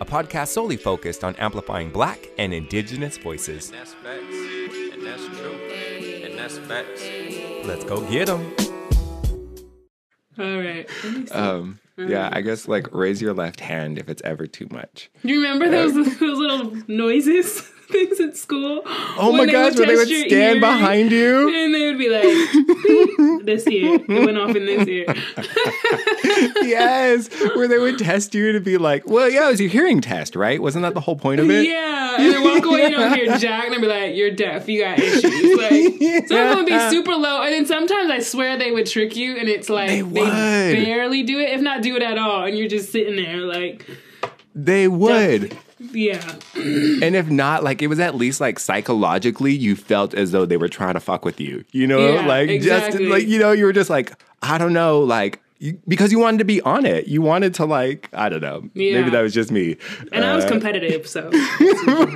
a podcast solely focused on amplifying black and indigenous voices. And that's facts. And that's true. And that's facts. Let's go get them. All right. Let me see. Um, yeah, I guess like raise your left hand if it's ever too much. Do you remember those those little noises things at school? Oh my gosh, where they would stand behind you. and they would be like, "This ear, it went off in this ear." yes, where they would test you to be like, well, yeah, it was your hearing test, right? Wasn't that the whole point of it? Yeah, and then walk away, you don't hear Jack, and I'd be like, "You're deaf, you got issues." Like, some of them would be super low, and then sometimes I swear they would trick you, and it's like They they, would. barely do it, if not do it at all, and you're just sitting there like, They would. Yeah, And if not, like it was at least like psychologically, you felt as though they were trying to fuck with you. You know, Yeah, like exactly. just like you know, you were just like, I don't know, like you, because you wanted to be on it. You wanted to like, I don't know. Yeah. Maybe that was just me. and I was Uh, competitive, so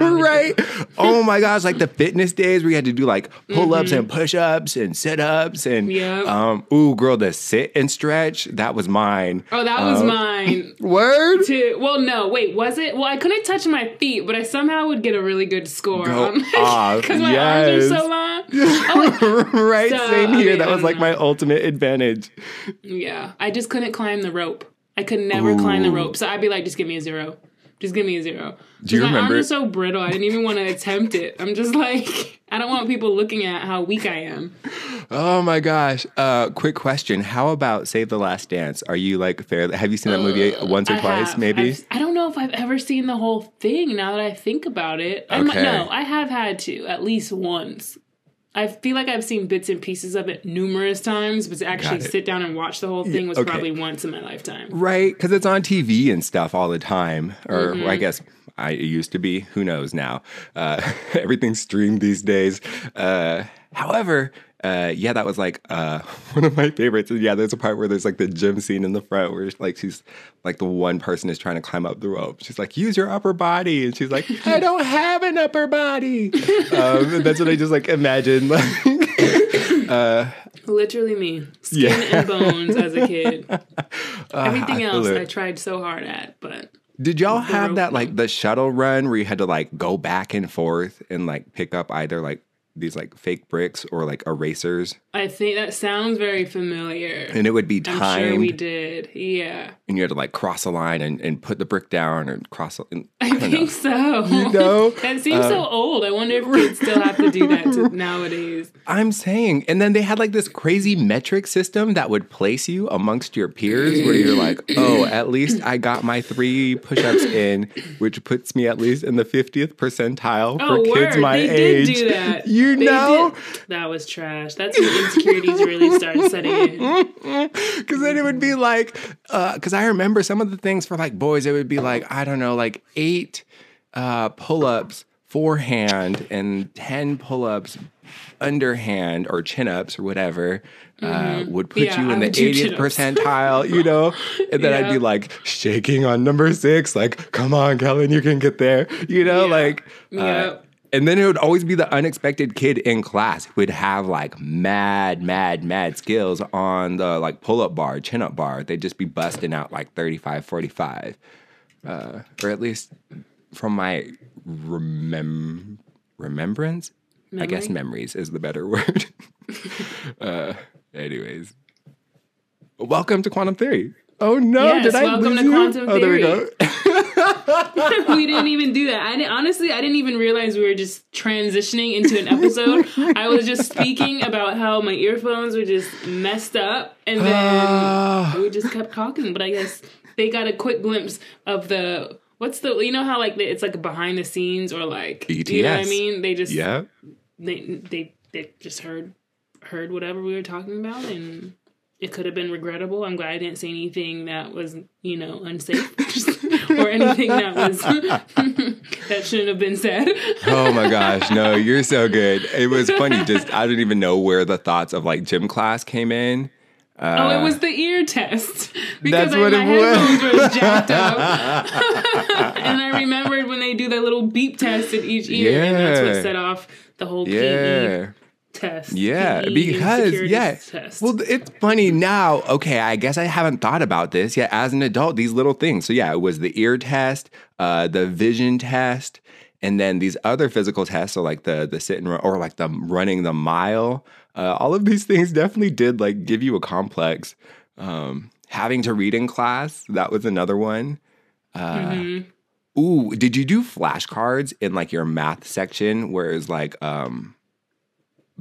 right. Oh my gosh, like the fitness days where you had to do like pull-ups Mm-hmm. and push-ups and sit-ups and Yeah. um ooh girl, the sit and stretch, that was mine. Oh, that was Um, mine. Word? To well, no, wait, was it? Well, I couldn't touch my feet, but I somehow would get a really good score because my yes. arms are so long. Oh, right, So, same here. okay, that was like don't my ultimate advantage. yeah, I just couldn't climb the rope. I could never climb the rope, so I'd be like, just give me a zero. Just give me a zero. Do you my remember- arms are so brittle. I didn't even want to attempt it. I'm just like, I don't want people looking at how weak I am. Oh my gosh. Uh quick question. How about Save the Last Dance? Are you like fair have you seen that movie once or I twice, have. maybe? I've- I don't know if I've ever seen the whole thing. Now that I think about it, I might- no, I have had to at least once. I feel like I've seen bits and pieces of it numerous times, but to actually sit down and watch the whole thing was okay. probably once in my lifetime. Right, because it's on TV and stuff all the time. Or Mm-hmm. I guess I it used to be. Who knows now? Uh, everything's streamed these days. Uh, however, uh, yeah, that was like uh, one of my favorites. Yeah, there's a part where there's like the gym scene in the front where like she's like the one person is trying to climb up the rope. She's like, use your upper body, and she's like, I don't have an upper body. um, and that's what I just like imagine. Literally me, skin Yeah. and bones as a kid. Everything I else. I tried so hard at, but Did y'all have that like the shuttle run where you had to like go back and forth and like pick up either like these like fake bricks or like erasers I think that sounds very familiar. and it would be time. I'm timed sure we did. Yeah, and you had to like cross a line and, and put the brick down and cross a- and, I, know. think so. You know? that seems Uh, so old. I wonder if kids still have to do that to nowadays. I'm saying and then they had like this crazy metric system that would place you amongst your peers where you're like oh at least I got my three push-ups in which puts me at least in the 50th percentile for Oh, kids my they age did do that. you They know did- That was trash. That's when insecurities really started setting in. Because then it would be like, because I remember some of the things for like boys, it would be like, I don't know, like eight uh, pull ups forehand and 10 pull ups underhand or chin ups or whatever. Uh, would put Mm-hmm. Yeah, you I in the 80th chin-ups. percentile, you know? And then I'd be like shaking on number six, like, come on, Kellen, you can get there, you know? Yeah. Like, uh, Yeah. And then it would always be the unexpected kid in class who would have like mad, mad, mad skills on the like pull up bar, chin up bar. They'd just be busting out like 35, 45. Uh, or at least from my remem- remembrance. I guess memories is the better word. uh, anyways, welcome to Quantum Theory. Oh no! Yes, did I welcome lose to you? Quantum oh, there we go. we didn't even do that. I honestly, I didn't even realize we were just transitioning into an episode. I was just speaking about how my earphones were just messed up, and then Ah. we just kept talking. But I guess they got a quick glimpse of the what's the you know how like it's like behind the scenes or like you know what I mean? They just yeah. they they they just heard heard whatever we were talking about and it could have been regrettable. I'm glad I didn't say anything that was, you know, unsafe or anything that was that shouldn't have been said. oh my gosh, no, you're so good. It was funny. Just I didn't even know where the thoughts of like gym class came in. oh, it was the ear test Uh, because That's like, what my it was. were jacked up, and I remembered when they do that little beep test in each ear, and that's what set off the whole Yeah. PE test. Yeah, because yeah. test. Well, it's funny now. Okay, I guess I haven't thought about this yet as an adult. These little things. So yeah, it was the ear test, uh, the vision test, and then these other physical tests. So like the the sit and run, or like the running the mile. Uh, all of these things definitely did like give you a complex. Um, having to read in class that was another one. Uh, Mm-hmm. Ooh, did you do flashcards in like your math section where it was like um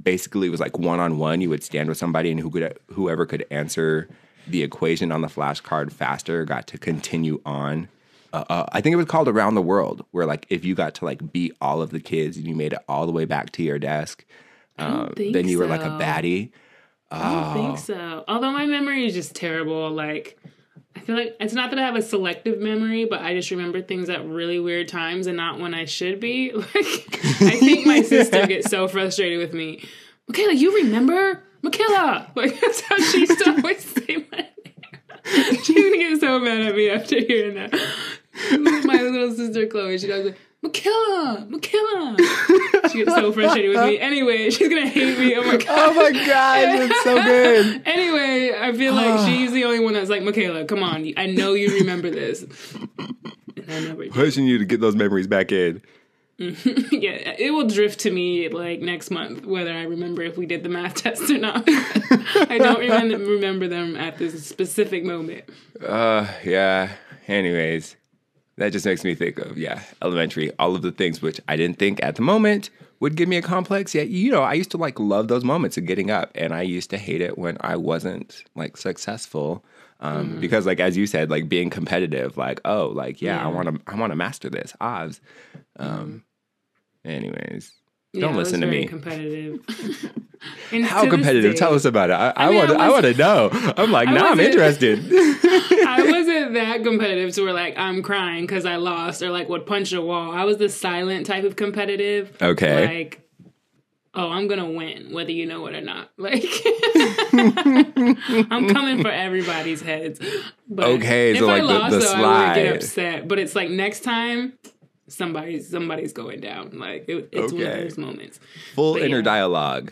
basically it was like one on one you would stand with somebody and who could whoever could answer the equation on the flashcard faster got to continue on. Uh, uh, I think it was called Around the World, where like if you got to like beat all of the kids and you made it all the way back to your desk, um, then you were like a so. baddie. I don't Oh. think so. Although my memory is just terrible. Like, I feel like it's not that I have a selective memory, but I just remember things at really weird times and not when I should be. Like, I think my sister gets so frustrated with me. Michaela, you remember? Michaela! Like, that's how she used to always say my name. She's gonna get so mad at me after hearing that. My little sister Chloe, she goes, Michaela! Michaela! She gets so frustrated with me. Anyway, she's gonna hate me. Oh my god. Oh my god, it's so good. Anyway, I feel like she's the only one that's like, Michaela, come on. I know you remember this. And I never. Pushing you to get those memories back in. Yeah, it will drift to me like next month, whether I remember if we did the math test or not. I don't remember, remember them at this specific moment. Uh, yeah. Anyways, that just makes me think of yeah, elementary. All of the things which I didn't think at the moment would give me a complex. Yet you know, I used to like love those moments of getting up, and I used to hate it when I wasn't like successful. Um, because like as you said, like being competitive, like oh, like yeah, I want to, I want to master this. Oz. Um. Anyways, Yeah, don't I was listen to me. Competitive. How competitive? day, Tell us about it. I, I, mean, want. I I want to know. I'm like, I now I'm interested. I wasn't that competitive to where like I'm crying because I lost or like would punch a wall. I was the silent type of competitive. Okay. Like, oh, I'm gonna win whether you know it or not. Like, I'm coming for everybody's heads. But Okay, if so, I like, the- lost, the though, I would get upset. But it's like next time. Somebody's somebody's going down. Like it, it's one of those moments. Full But inner yeah. dialogue.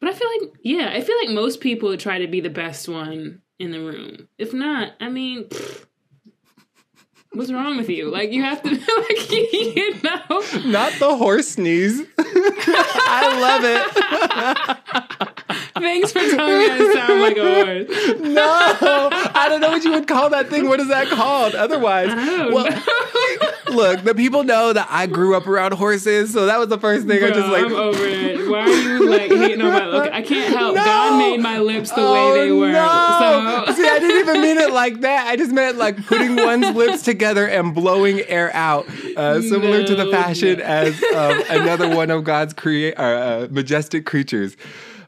But I feel like, yeah, I feel like most people try to be the best one in the room. If not, I mean, pfft, what's wrong with you? Like, you have to, like, you know, Not the horse sneeze. I love it. Thanks for telling me I sound like a horse. No, I don't know what you would call that thing. What is that called? Otherwise, I don't well, look, the people know that I grew up around horses, so that was the first thing I Bro, just like. I'm over it. Why are you like hating on my look? I can't help. No. God made my lips the Oh, way they were. no. So See, I didn't even mean it like that. I just meant like putting one's lips together and blowing air out, uh, similar to the fashion no. as um, another one of God's create uh, uh, majestic creatures.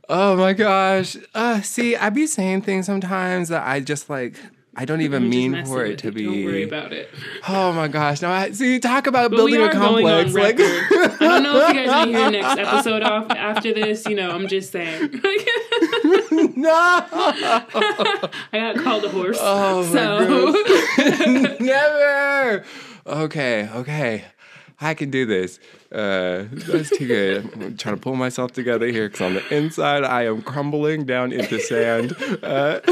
Oh my gosh! Uh, see, I be saying things sometimes that I just like. I don't even mean for it with to be. Don't worry about it. Oh my gosh! Now, I, see, talk about But building a are going on complex. Like. I don't know if you guys want to hear next episode off after this. You know, I'm just saying. no, I got called a horse. Oh, my so never. Okay, okay, I can do this. Uh, that's too good. I'm trying to pull myself together here because on the inside I am crumbling down into sand. Uh,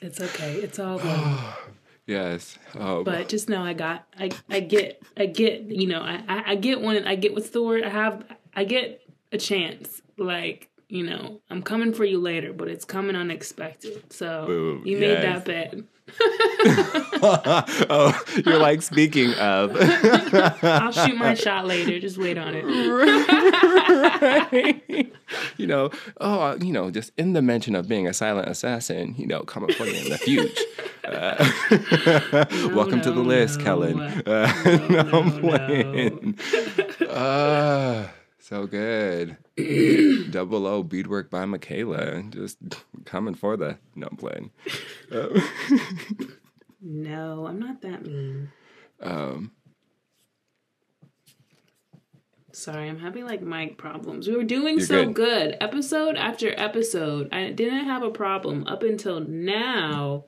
it's okay. It's all good. yes. Oh, But just know I got I I get I get you know I I, I get one I get what's the word I have I get a chance like you know I'm coming for you later but it's coming unexpected so Boom, you made yes. that bet oh, you're like speaking of. I'll shoot my shot later just wait on it right. you know, oh, you know, just in the mention of being a silent assassin, you know, coming for you in the future. Uh, welcome to the list, no. Kellen. Uh, no, I'm playing. Uh, so good. Double O beadwork by Michaela. Just coming for the. No, I'm playing. Uh, No, I'm not that mean. Um, Sorry, I'm having like mic problems. We were doing You're so good. good. Episode after episode. I didn't have a problem up until now.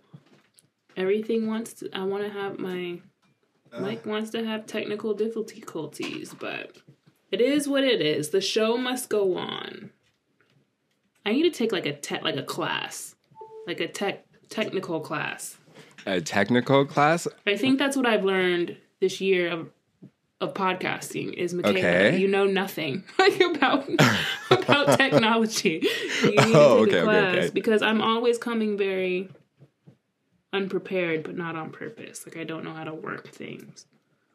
Everything wants to I want to have my mic wants to have technical difficulties, but it is what it is. The show must go on. I need to take like a tech like a class. Like a tech technical class. a technical class. I think that's what I've learned this year of of podcasting is Michaela, Okay. you know nothing like about about technology. You need to oh, take Oh, a okay, okay, okay. because I'm always coming very unprepared, but not on purpose. Like I don't know how to work things.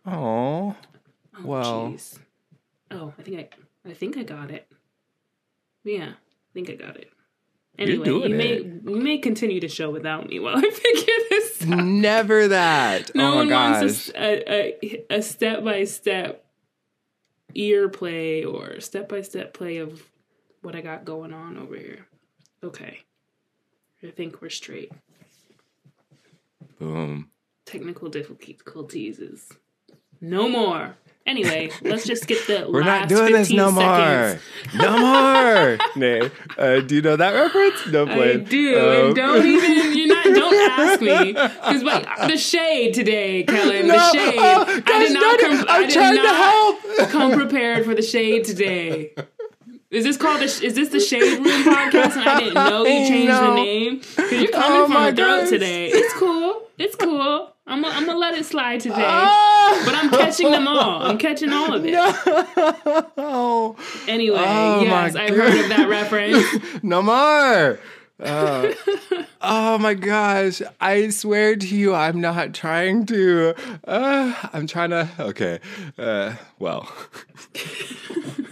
Oh, Oh, Well- jeez. Oh, I think I I think I got it. Yeah, I think I got it. Anyway, you may it. you may continue the show without me while I figure this out. never that. No oh my one gosh. wants a, a, a step by step ear play or step by step play of what I got going on over here. Okay. I think we're straight. Boom. Technical difficulties is no more. Anyway, let's just get the We're last not doing this no seconds. more. No more. Nay. Uh, do you know that reference? No I play. do, Um, and don't even you're not. Don't ask me because what the shade today, Kellen. the shade. oh, I gosh did not. com- I'm I did trying to not help. come prepared for the shade today. Is this called the? Is this the Shade Room podcast? And I didn't know you changed know. the name because you're coming Oh from my the throat gosh. today. It's cool. It's cool. I'm. I'm gonna let it slide today. Ah! But I'm catching them all. I'm catching all of it. Oh, Anyway, Oh yes, I've heard of that reference. no more. Uh, oh my gosh. I swear to you, I'm not trying to. Uh, I'm trying to. Okay. Uh, well.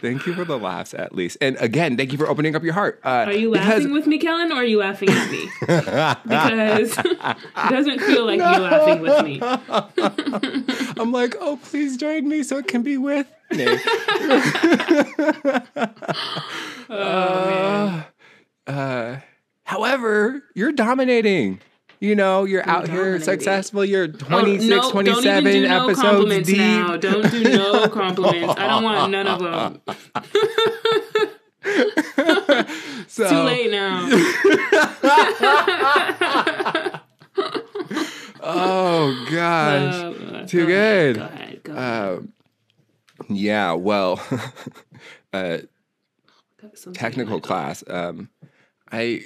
thank you for the laughs, at least. And again, thank you for opening up your heart. Uh, Are you laughing with me, Kellen, or are you laughing at me? Because it doesn't feel like you're laughing with me. I'm like, oh, please join me so it can be with me. Oh, uh, however, you're dominating. You know, you're out here successful. You're Oh, 26, no, 27 don't even do no episodes compliments deep. now. Don't do no compliments. I don't want none of them. So, Too late now. Oh gosh. Uh, Too go good. Ahead, go ahead. Go ahead. Um, yeah, well, uh, technical class. Um, I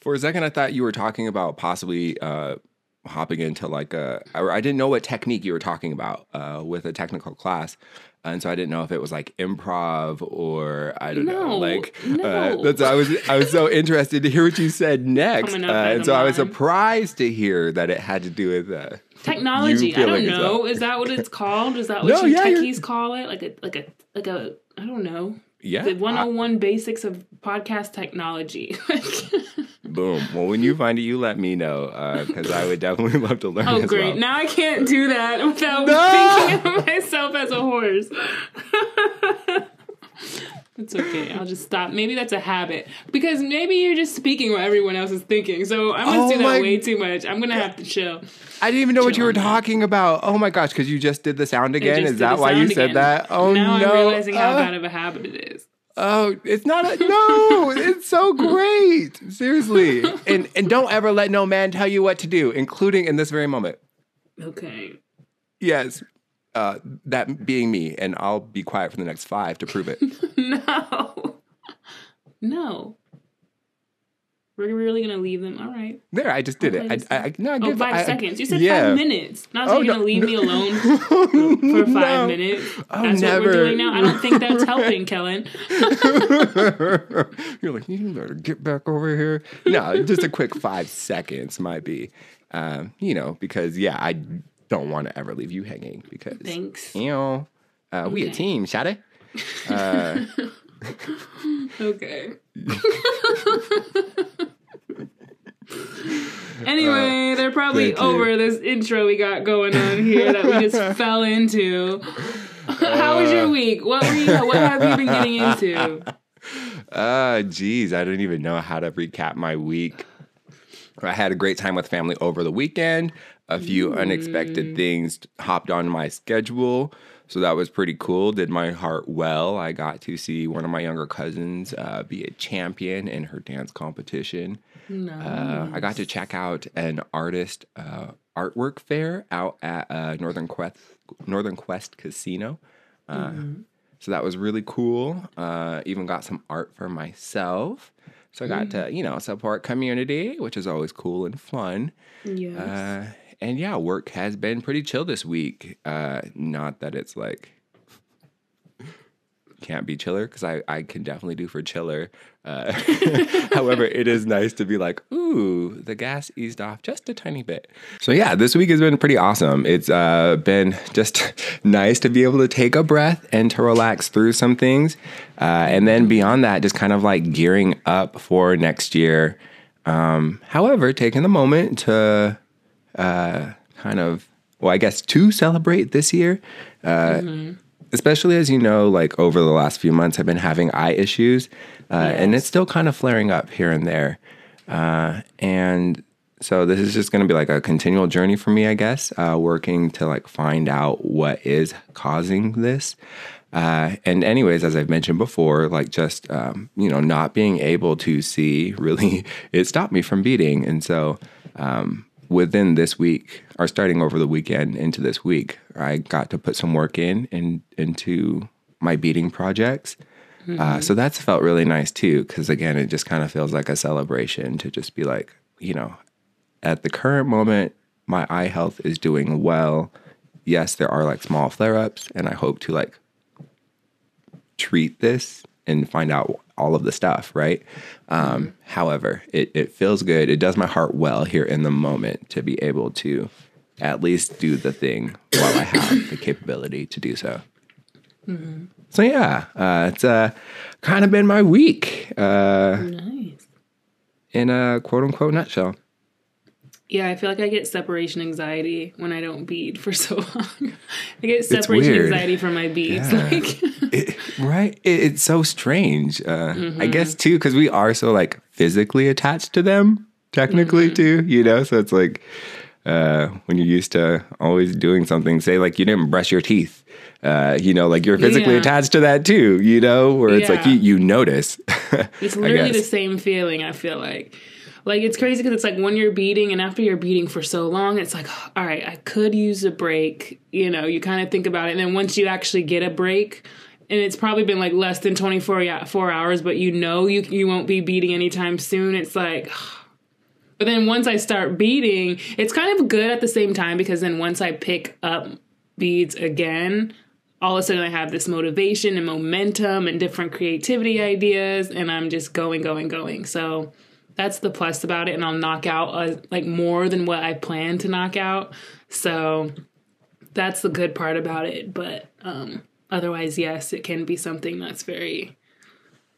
for a second I thought you were talking about possibly uh, hopping into like a. Or I didn't know what technique you were talking about uh, with a technical class. And so I didn't know if it was like improv or I don't know, No, like uh, that's I was I was so interested to hear what you said next, uh, and so I was surprised to hear that it had to do with uh, Technology. I don't know. Is that what it's called? Is that what No, you yeah, you're- techies call it? Like a like a like a I don't know. Yeah. The I- 101 basics of podcast technology. boom. Well, when you find it, you let me know uh, because I would definitely love to learn. oh great. well. Now I can't do that without No! thinking of myself as a horse. It's okay. I'll just stop. Maybe that's a habit because maybe you're just speaking what everyone else is thinking. So I'm gonna Oh do that my- way too much. I'm gonna have to chill. I didn't even know what you were Chill on that. talking about. Oh my gosh, because you just did the sound again. Is that why you sound said that? Oh now no. I'm realizing how Uh, bad of a habit it is. Oh, it's not a no. it's so great. Seriously. And and don't ever let no man tell you what to do, including in this very moment. Okay. Yes. Uh, that being me, and I'll be quiet for the next five to prove it. No. No. We're really gonna leave them. All right. There, I just did it. I, I, I, no, I Oh, give, five I- seconds. You said yeah. five minutes. Not so Oh, you're no, gonna leave no. me alone for five No. minutes. Oh, That's what never. we're doing now. I don't think that's helping, Kellen. You're like, you better get back over here. No, just a quick five seconds might be, um, you know, because yeah, I don't want to ever leave you hanging because Thanks. you know, uh, we a team, Shade. Uh, Okay. anyway, they're probably Uh, thank you. over this intro we got going on here that we just fell into. How was Uh. your week? What were you? What have you been getting into? uh, geez, I don't even know how to recap my week. I had a great time with family over the weekend. A few unexpected things hopped on my schedule. So that was pretty cool. Did my heart well. I got to see one of my younger cousins uh, be a champion in her dance competition. Uh, I got to check out an artist uh, artwork fair out at uh, Northern Quest Northern Quest Casino. Uh, So that was really cool. Uh, even got some art for myself. So I got to you know support community, which is always cool and fun. Yes. Uh, and yeah, work has been pretty chill this week. Uh, not that it's like can't be chiller because I, I can definitely do for chiller. Uh, however, it is nice to be like, ooh, the gas eased off just a tiny bit. So yeah, this week has been pretty awesome. It's uh, been just nice to be able to take a breath and to relax through some things. Uh, and then beyond that, just kind of like gearing up for next year. Um, however, taking the moment to uh, kind of, well, I guess to celebrate this year. Uh, Especially as you know, like over the last few months, I've been having eye issues, uh, and it's still kind of flaring up here and there. Uh, and so this is just going to be like a continual journey for me, I guess, uh, working to like find out what is causing this. Uh, and anyways, as I've mentioned before, like just um, you know not being able to see really it stopped me from beading, and so um, within this week, or starting over the weekend into this week, I got to put some work in, in into my beading projects. Uh, so that's felt really nice too, because again, it just kind of feels like a celebration to just be like, you know, at the current moment, my eye health is doing well. Yes, there are like small flare ups, and I hope to like treat this and find out all of the stuff, right? Um, however, it, it feels good. It does my heart well here in the moment to be able to at least do the thing while I have the capability to do so. So, yeah, uh, it's uh, kind of been my week uh, nice. in a quote unquote nutshell. Yeah, I feel like I get separation anxiety when I don't bead for so long. I get separation anxiety from my beads. Yeah. Like, It, right? It, it's so strange. Uh, I guess too, because we are so like physically attached to them, technically too. You know, so it's like uh, when you're used to always doing something. Say like you didn't brush your teeth. Uh, you know, like you're physically Yeah. attached to that too. You know, where it's like you you notice. It's literally the same feeling. I feel like, like it's crazy because it's like when you're beading, and after you're beading for so long, it's like, oh, all right, I could use a break. You know, you kind of think about it, and then once you actually get a break, and it's probably been like less than 24 ya- four hours, but you know you you won't be beading anytime soon. It's like. But then once I start beading, it's kind of good at the same time because then once I pick up beads again, all of a sudden I have this motivation and momentum and different creativity ideas, and I'm just going, going, going. So that's the plus about it, and I'll knock out uh, like more than what I plan to knock out. So that's the good part about it. But um, otherwise, yes, it can be something that's very,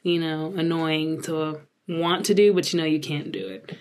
you know, annoying to want to do, but you know you can't do it.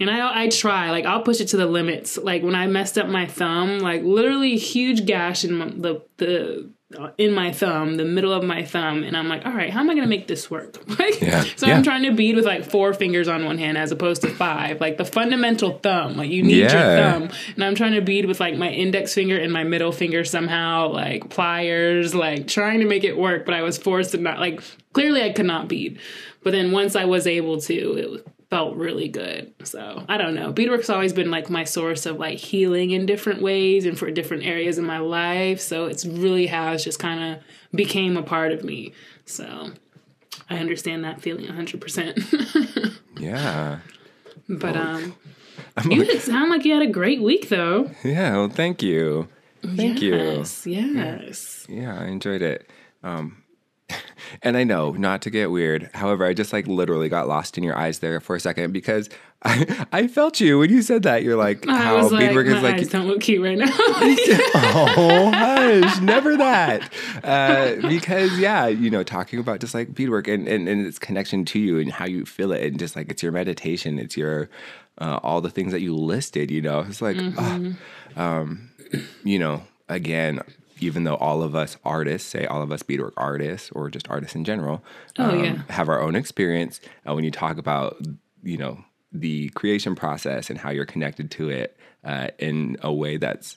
And I I try like I'll push it to the limits. Like when I messed up my thumb, like literally huge gash in the the in my thumb, the middle of my thumb, and I'm like, all right, how am I gonna make this work? Like, Yeah. so Yeah. I'm trying to bead with like four fingers on one hand as opposed to five, like the fundamental thumb. Like you need Yeah. your thumb, and I'm trying to bead with like my index finger and my middle finger somehow, like pliers, like trying to make it work. But I was forced to not like clearly I could not bead. But then once I was able to, it was felt really good. So I don't know. Beadwork's always been like my source of like healing in different ways and for different areas in my life. So it's really has just kind of became a part of me. So I understand that feeling 100%. yeah. but um you sound like you had a great week though. Yeah. Well, thank you. Thank you. yes, Yes. Yeah, I enjoyed it. Um, and I know not to get weird. However, I just like literally got lost in your eyes there for a second because I, I felt you when you said that. You're like I how was like, beadwork my is like eyes don't look cute right now. oh hush, never that. Uh, because yeah, you know, talking about just like beadwork and, and and its connection to you and how you feel it and just like it's your meditation, it's your uh, all the things that you listed. You know, it's like ah, um, you know, again. Even though all of us artists, say all of us beadwork artists or just artists in general, Oh, um, yeah. have our own experience. And when you talk about, you know, the creation process and how you're connected to it uh, in a way that's,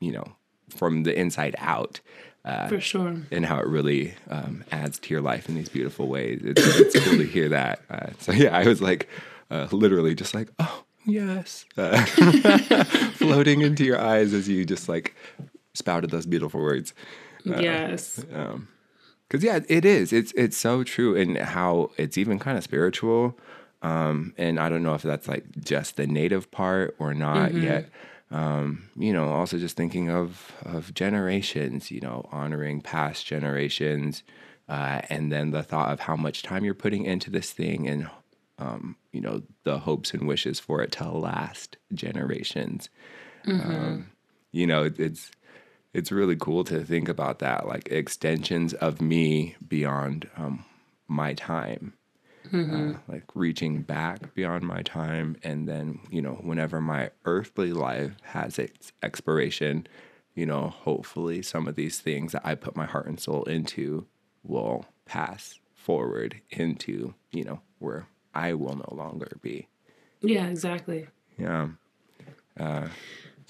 you know, from the inside out. Uh, For sure. and how it really um, adds to your life in these beautiful ways. It's, it's cool to hear that. Uh, so yeah, I was like, uh, literally just like, oh yes, uh, floating into your eyes as you just like spouted those beautiful words. yes. Because yeah, it is. It's it's so true, and how it's even kind of spiritual. Um, and I don't know if that's like just the native part or not yet. Um, you know, also just thinking of of generations. You know, honoring past generations, uh, and then the thought of how much time you're putting into this thing, and um, you know, the hopes and wishes for it to last generations. Um, you know, it, it's it's really cool to think about that, like extensions of me beyond um, my time, uh, like reaching back beyond my time, and then you know, whenever my earthly life has its expiration, you know, hopefully some of these things that I put my heart and soul into will pass forward into you know where I will no longer be. Yeah, exactly. Yeah, uh,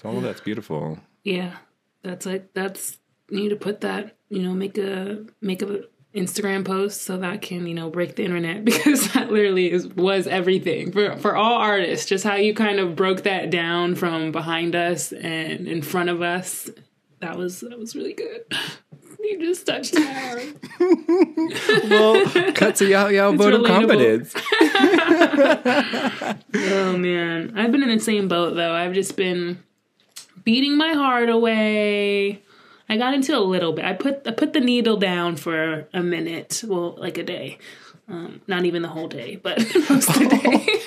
so all of that's beautiful. Yeah. That's like that's you need to put that, you know, make a make a Instagram post so that can, you know, break the internet because that literally is was everything for for all artists. Just how you kind of broke that down from behind us and in front of us. That was that was really good. You just touched my heart. Well, cuts a yao yao vote of confidence. Oh man, I've been in the same boat though. I've just been beading my heart away. I got into a little bit. I put I put the needle down for a minute, well, like a day. Um, not even the whole day, but most of the day.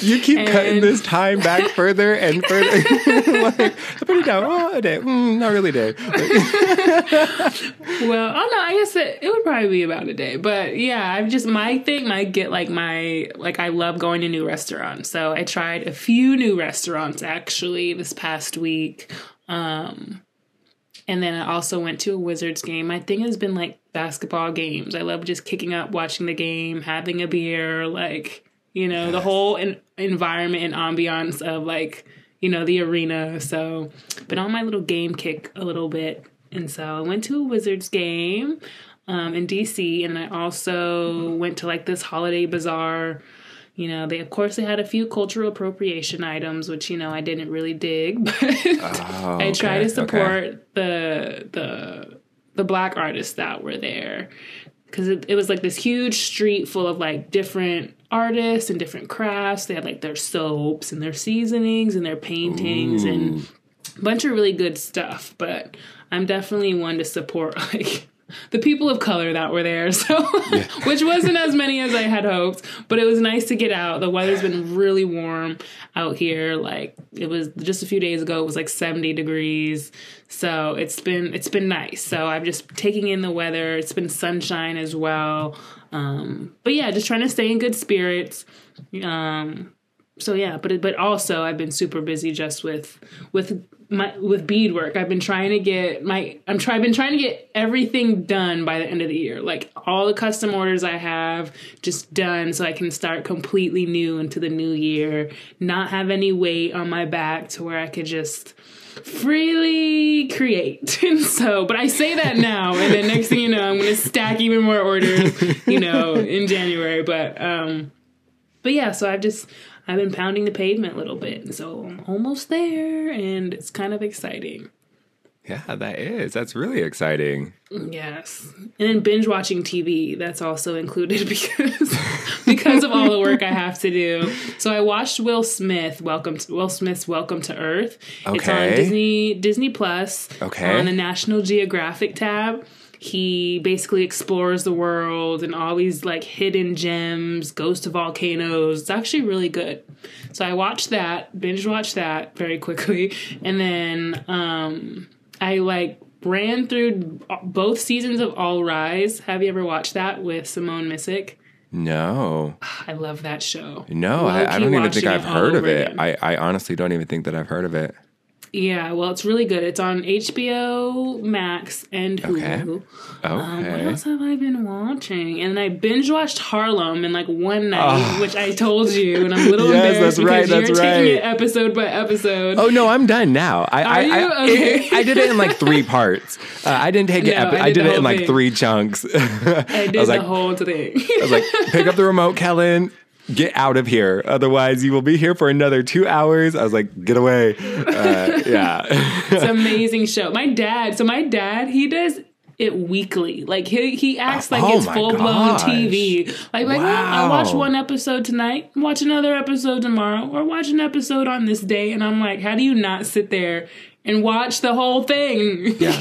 You keep cutting And- this time back further and further. like, I put it down. Oh, a day. Mm, not really a day. well, oh no, I guess it, it would probably be about a day. But yeah, I've just my thing might get like my like I love going to new restaurants. So I tried a few new restaurants actually this past week. Um and then I also went to a Wizards game. My thing has been like basketball games. I love just kicking up, watching the game, having a beer, like, you know, the whole en- environment and ambiance of like, you know, the arena. So, but on my little game kick a little bit. And so I went to a Wizards game um, in DC, and I also went to like this holiday bazaar. You know, they of course they had a few cultural appropriation items, which you know I didn't really dig, but Oh, I try to support the the the black artists that were there because it, it was like this huge street full of like different artists and different crafts. They had like their soaps and their seasonings and their paintings and a bunch of really good stuff. But I'm definitely one to support like the people of color that were there. So, which wasn't as many as I had hoped, but it was nice to get out. The weather's been really warm out here. Like it was just a few days ago, it was like 70 degrees. So it's been it's been nice. So I'm just taking in the weather. It's been sunshine as well. Um, but yeah, just trying to stay in good spirits. Um, so yeah, but but also I've been super busy just with with my with beadwork. I've been trying to get my I'm try I've been trying to get everything done by the end of the year. Like all the custom orders I have just done so I can start completely new into the new year, not have any weight on my back to where I could just freely create. And so, but I say that now and then next thing you know, I'm going to stack even more orders, you know, in January, but um but yeah, so I've just I've been pounding the pavement a little bit, so I'm almost there, and it's kind of exciting. Yeah, that is. That's really exciting. Yes, and then binge watching TV that's also included because because of all the work I have to do. So I watched Will Smith Welcome to, Will Smith's Welcome to Earth. It's on Disney Disney Plus. Okay. on the National Geographic tab. He basically explores the world and all these like hidden gems, goes to volcanoes. It's actually really good. So I watched that, binge watched that very quickly, and then um, I like ran through both seasons of All Rise. Have you ever watched that with Simone Missick? No, I love that show. no, I, I don't even think I've heard of it. again. I, I honestly don't even think that I've heard of it. Yeah, well, it's really good. It's on HBO Max and Hulu. Okay. Um, what else have I been watching? And I binge watched Harlem in like one night, which I told you, and I'm a little. Yes, embarrassed that's right, because you're that's taking it episode by episode. Oh no, I'm done now. I I, you? I, Okay. I did it in like three parts. Uh, I didn't take it. No, epi- I I did did, it in like thing. three chunks. I I did was the like, whole thing. I was like, pick up the remote, Kellen. Get out of here. Otherwise, you will be here for another two hours. I was like, get away. Uh, yeah. it's an amazing show. My dad, so my dad, he does it weekly. Like he he acts like Oh it's full blown. TV. Like like well, I watch one episode tonight, watch another episode tomorrow, or watch an episode on this day. And I'm like, how do you not sit there? And watch the whole thing. Yeah.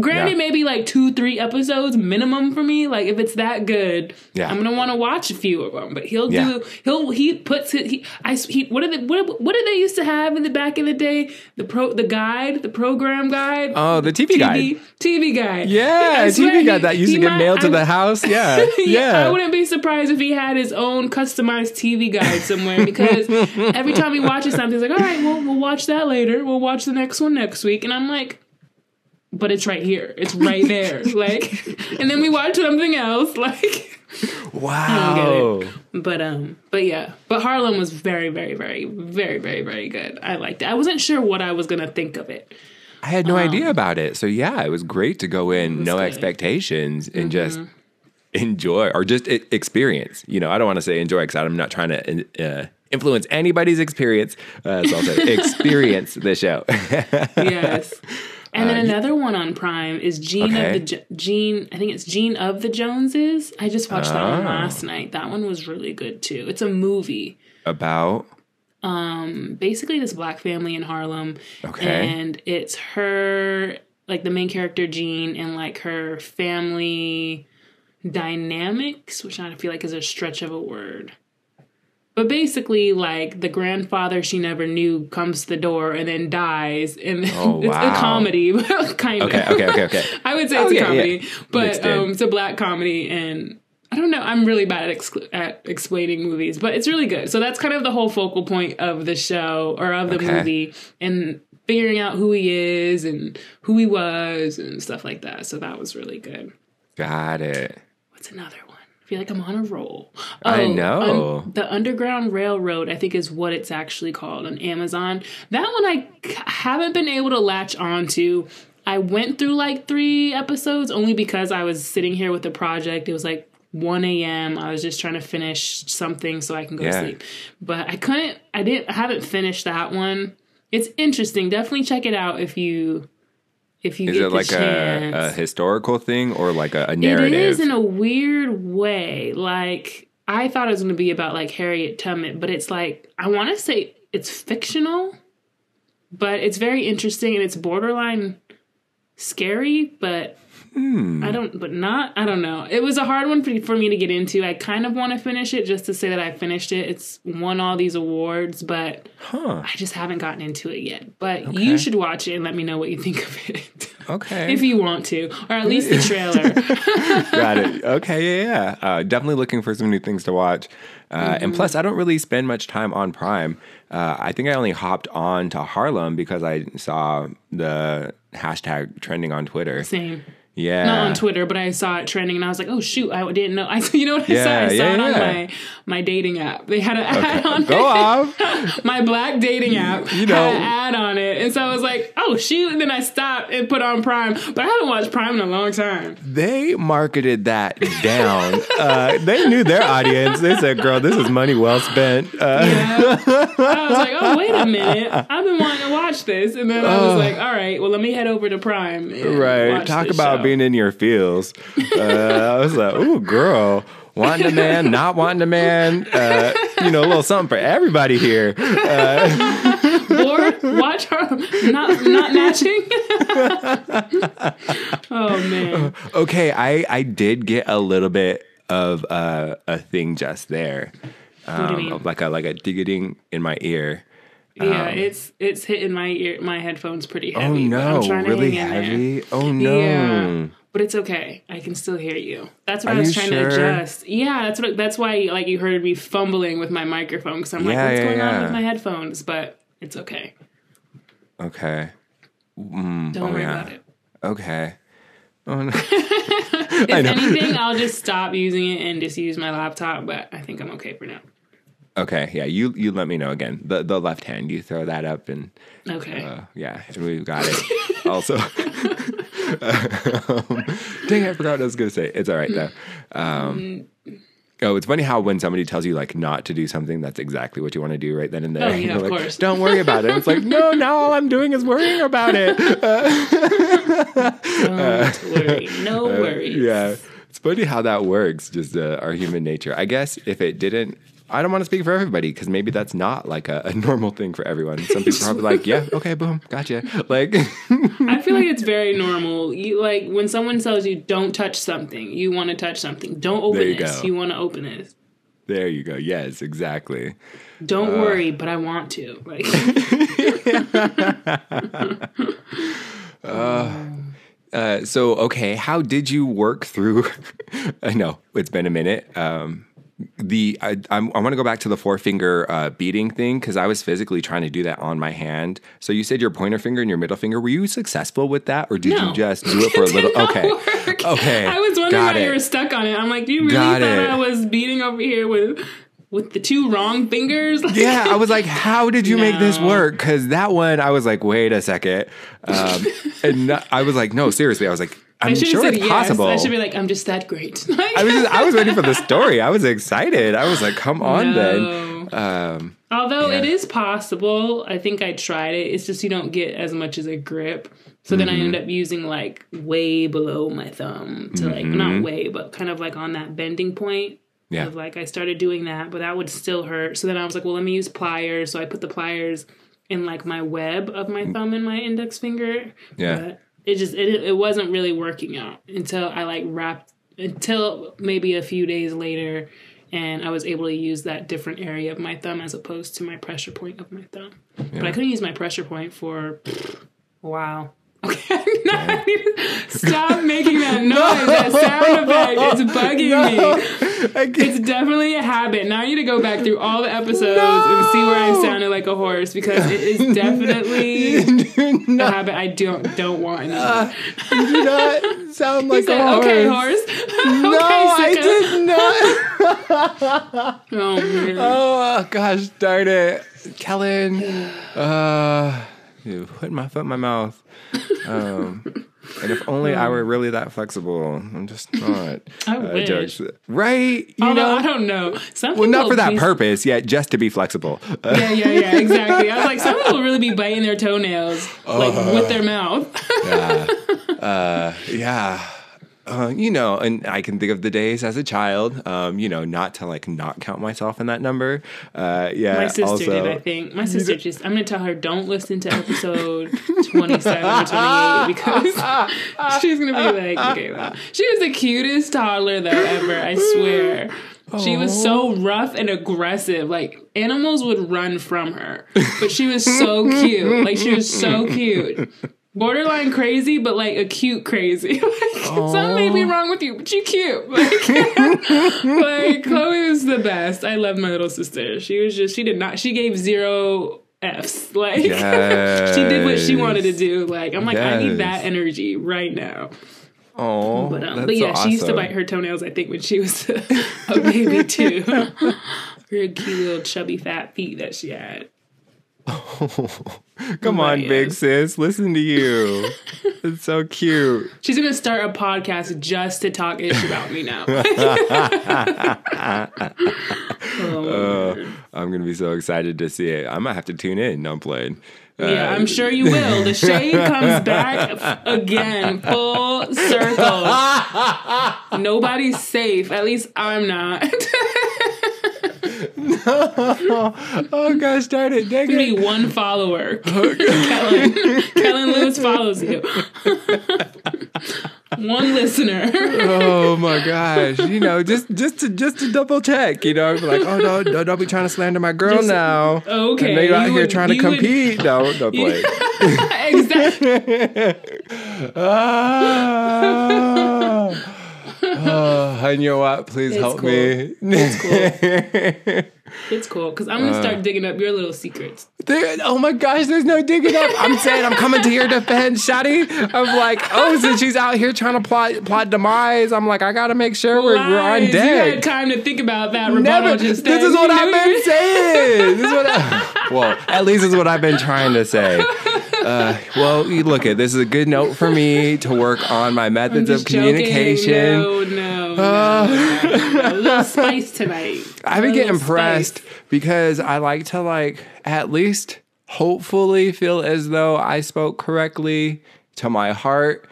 Granted, Yeah. maybe like two, three episodes minimum for me. Like if it's that good, Yeah. I'm gonna want to watch a few of them. But he'll Yeah. do. He'll he puts it. He I he what did they, what what did they used to have in the back in the day? The pro the guide, the program guide. Oh, the TV, guide. TV, TV guide. Yeah, TV guide that used to get might- mailed to I- the house. Yeah. Yeah. I wouldn't be surprised if he had his own customized TV guide somewhere because every time he watches something, he's like, "All right, well, we'll watch that later. We'll watch the next one next week." And I'm like, "But it's right here. It's right there." like, and then we watch something else. Like, wow. but um, but yeah, but Harlem was very, very, very, very, very, very good. I liked it. I wasn't sure what I was gonna think of it. I had no idea about it. So yeah, it was great to go in, no good. expectations, and just enjoy or just experience. You know, I don't want to say enjoy because I'm not trying to uh, influence anybody's experience. Uh, so I'll say experience the show. yes. And then another one on Prime is Jean Uh, Okay. of the Jean. I think it's Jean of the Joneses. I just watched that one Oh. last night. That one was really good too. It's a movie. About um Basically, this black family in Harlem, Okay. and it's her like the main character Jean and like her family dynamics, which I feel like is a stretch of a word. But basically, like the grandfather she never knew comes to the door and then dies, and Oh, it's a comedy, kind of. okay, okay, okay, okay. I would say Oh, it's a yeah, yeah. comedy, but um, it's a black comedy, and I don't know. I'm really bad at, exclu- at explaining movies, but it's really good. So that's kind of the whole focal point of the show or of the Okay. movie, and figuring out who he is and who he was and stuff like that. So that was really good. Got it. What's another feel like I'm on a roll. I Oh, know. un- the Underground Railroad, I think, is what it's actually called on Amazon. That one I c- haven't been able to latch onto. I went through like three episodes only because I was sitting here with a project. It was like 1 a.m. I was just trying to finish something so I can go Yeah. to sleep. But I couldn't, I didn't, I haven't finished that one. It's interesting. Definitely check it out if you. If you Is get it like a, a historical thing or like a, a narrative? It is in a weird way. Like I thought it was going to be about like Harriet Tubman, but it's like I want to say it's fictional, but it's very interesting and it's borderline scary, but Hmm. I don't, but not, I don't know. It was a hard one for, for me to get into. I kind of want to finish it just to say that I finished it. It's won all these awards, but huh. I just haven't gotten into it yet. But you should watch it and let me know what you think of it. Okay. if you want to, or at least the trailer. Got it. Okay, yeah, yeah. Uh, definitely looking for some new things to watch. Uh, Mm-hmm. And plus, I don't really spend much time on Prime. Uh, I think I only hopped on to Harlem because I saw the hashtag trending on Twitter. Same. Yeah. Not on Twitter, but I saw it trending, and I was like, "Oh shoot, I didn't know." I, you know what I saw? I saw yeah, it on yeah. my my dating app. They had an ad on Go it. off. My black dating app You know. had an ad on it, and so I was like, "Oh shoot!" And then I stopped and put on Prime, but I haven't watched Prime in a long time. They marketed that down. uh, they knew their audience. They said, "Girl, this is money well spent." Uh, Yeah. I was like, "Oh wait a minute, I've been wanting to watch this," and then I was like, "All right, well let me head over to Prime." right. Talk about show. Being in your feels. Uh, I was like, "Ooh, girl." Wanting a man, not wanting a man, uh, you know, a little something for everybody here. or watch her not not matching. oh man. Okay, I I did get a little bit of uh, a thing just there, What do you um, like a like a ding in my ear. Yeah, um, it's it's hitting my ear, my headphones pretty Oh heavy. but no, I'm trying to really in there. heavy. Oh no. Yeah, but it's okay. I can still hear you. That's what Are I was trying sure? to adjust. Yeah, that's what. That's why like you heard me fumbling with my microphone because I'm like, what's yeah, going on with my headphones? But it's okay. Okay. Mm, Don't oh, worry yeah. about it. Okay. Oh no. If anything, I'll just stop using it and just use my laptop. But I think I'm okay for now. Okay. Yeah. You you let me know again. The the left hand. You throw that up and Okay. uh, yeah, and we've got it. also. um, dang, I forgot what I was gonna say. It's all right though. Um, Oh, it's funny how when somebody tells you like not to do something, that's exactly what you want to do right then and there. Oh, yeah, You're of like, course. Don't worry about it. It's like, no, now all I'm doing is worrying about it. Don't worry. No worries. Uh, Yeah. It's funny how that works, just uh, our human nature. I guess if it didn't, I don't want to speak for everybody because maybe that's not like a, a normal thing for everyone. Some people are probably like, yeah, okay, boom, gotcha. Like, I feel like it's very normal. You like when someone tells you don't touch something, you want to touch something. Don't open you this. go. You want to open this. there you go. Yes, exactly. Don't Uh. worry, but I want to. Like Uh, so, okay, how did you work through? I know it's been a minute. Um, the I, I'm, I want to go back to the four finger uh, beading thing because I was physically trying to do that on my hand. So you said your pointer finger and your middle finger. Were you successful with that, or did No. you just do it for a little? Okay, work. okay. I was wondering got why it. you were stuck on it. I'm like, do you really Got thought it. I was beading over here with with the two wrong fingers? Yeah, I was like, how did you make this work? Because that one, I was like, wait a second. Um, and no- I was like, no, seriously. I was like, I'm I should have sure said it's yes. possible. I should be like, I'm just that great. I was just, I was waiting for the story. I was excited. I was like, come on No. then. Um, Although it Yeah. is possible, I think I tried it. It's just you don't get as much as a grip. So then I Mm-hmm. end up using like way below my thumb to like not Mm-hmm. way, but kind of like on that bending point. Yeah. Of like I started doing that, but that would still hurt. So then I was like, well, let me use pliers. So I put the pliers in like my web of my thumb and my index finger. Yeah. But it just it it wasn't really working out until I like wrapped until maybe a few days later and I was able to use that different area of my thumb as opposed to my pressure point of my thumb. But I couldn't use my pressure point for a while. Okay, no, I need to stop making that noise. That sound effect. It's bugging me. It's definitely a habit. Now I need to go back through all the episodes and see where I sounded like a horse because it is definitely a habit I don't don't want anymore. you do not sound like Said, a horse. okay, horse. No, I did not. Oh, man. Oh gosh, darn it, Kellen. Uh, put my foot in my mouth. Um, and if only I were really that flexible. I'm just not. I Uh, wish. Right? You Although know. I don't know. Some well, not for that be- purpose, yet just to be flexible. Uh, Yeah, yeah, yeah, exactly. I was like, some people really be biting their toenails like with their mouth. yeah. Uh, you know, and I can think of the days as a child, um, you know, not to like not count myself in that number. Uh, yeah. My sister also, did, I think. My sister just, I'm going to tell her, don't listen to episode 27 or 28 because she's going to be like, okay, well. She was the cutest toddler though ever, I swear. She was so rough and aggressive. Like animals would run from her, but she was so cute. Like she was so cute. Borderline crazy, but like a cute crazy. like, something may be wrong with you, but you cute. Like, like Chloe was the best. I love my little sister. She was just she did not she gave zero F's. Like she did what she wanted to do. Like I'm like, I need that energy right now. Oh, But um, but yeah, so she used to bite her toenails. I think when she was a, a baby too. her cute little chubby fat feet that she had. Come on, Right, big sis. Listen to you. it's so cute. She's gonna start a podcast just to talk ish about me now. oh, man. I'm gonna be so excited to see it. I might have to tune in. No, I'm playing. Uh, yeah, I'm sure you will. The shade comes back f- again, full circle. Nobody's safe. At least I'm not. oh gosh, darn it, dang Be it. one follower. Kellen. Kellen Lewis follows you. one listener. Oh my gosh, you know, just just to just to double check, you know, like, oh no, no, don't be trying to slander my girl Just- now. okay, and they out here would- trying to you would- compete. No, don't play. exactly. Ah. Oh, and you know what? Please It's help cool. me. It's cool It's cool because I'm gonna start uh. digging up your little secrets. There- oh my gosh, there's no digging up. I'm saying I'm coming to your defense, Shotty. I'm like, oh, since she's out here trying to plot plot demise, I'm like, I gotta make sure we're, we're on Lies. You had time to think about that Never. just This is what I've been saying. This is what. I, well, at least is what I've been trying to say. Uh, well, you look at this is a good note for me to work on my methods of Just joking. communication. No, no, no, no, no. A little spice tonight. I've been getting impressed spice. because I like to like at least hopefully feel as though I spoke correctly to my heart.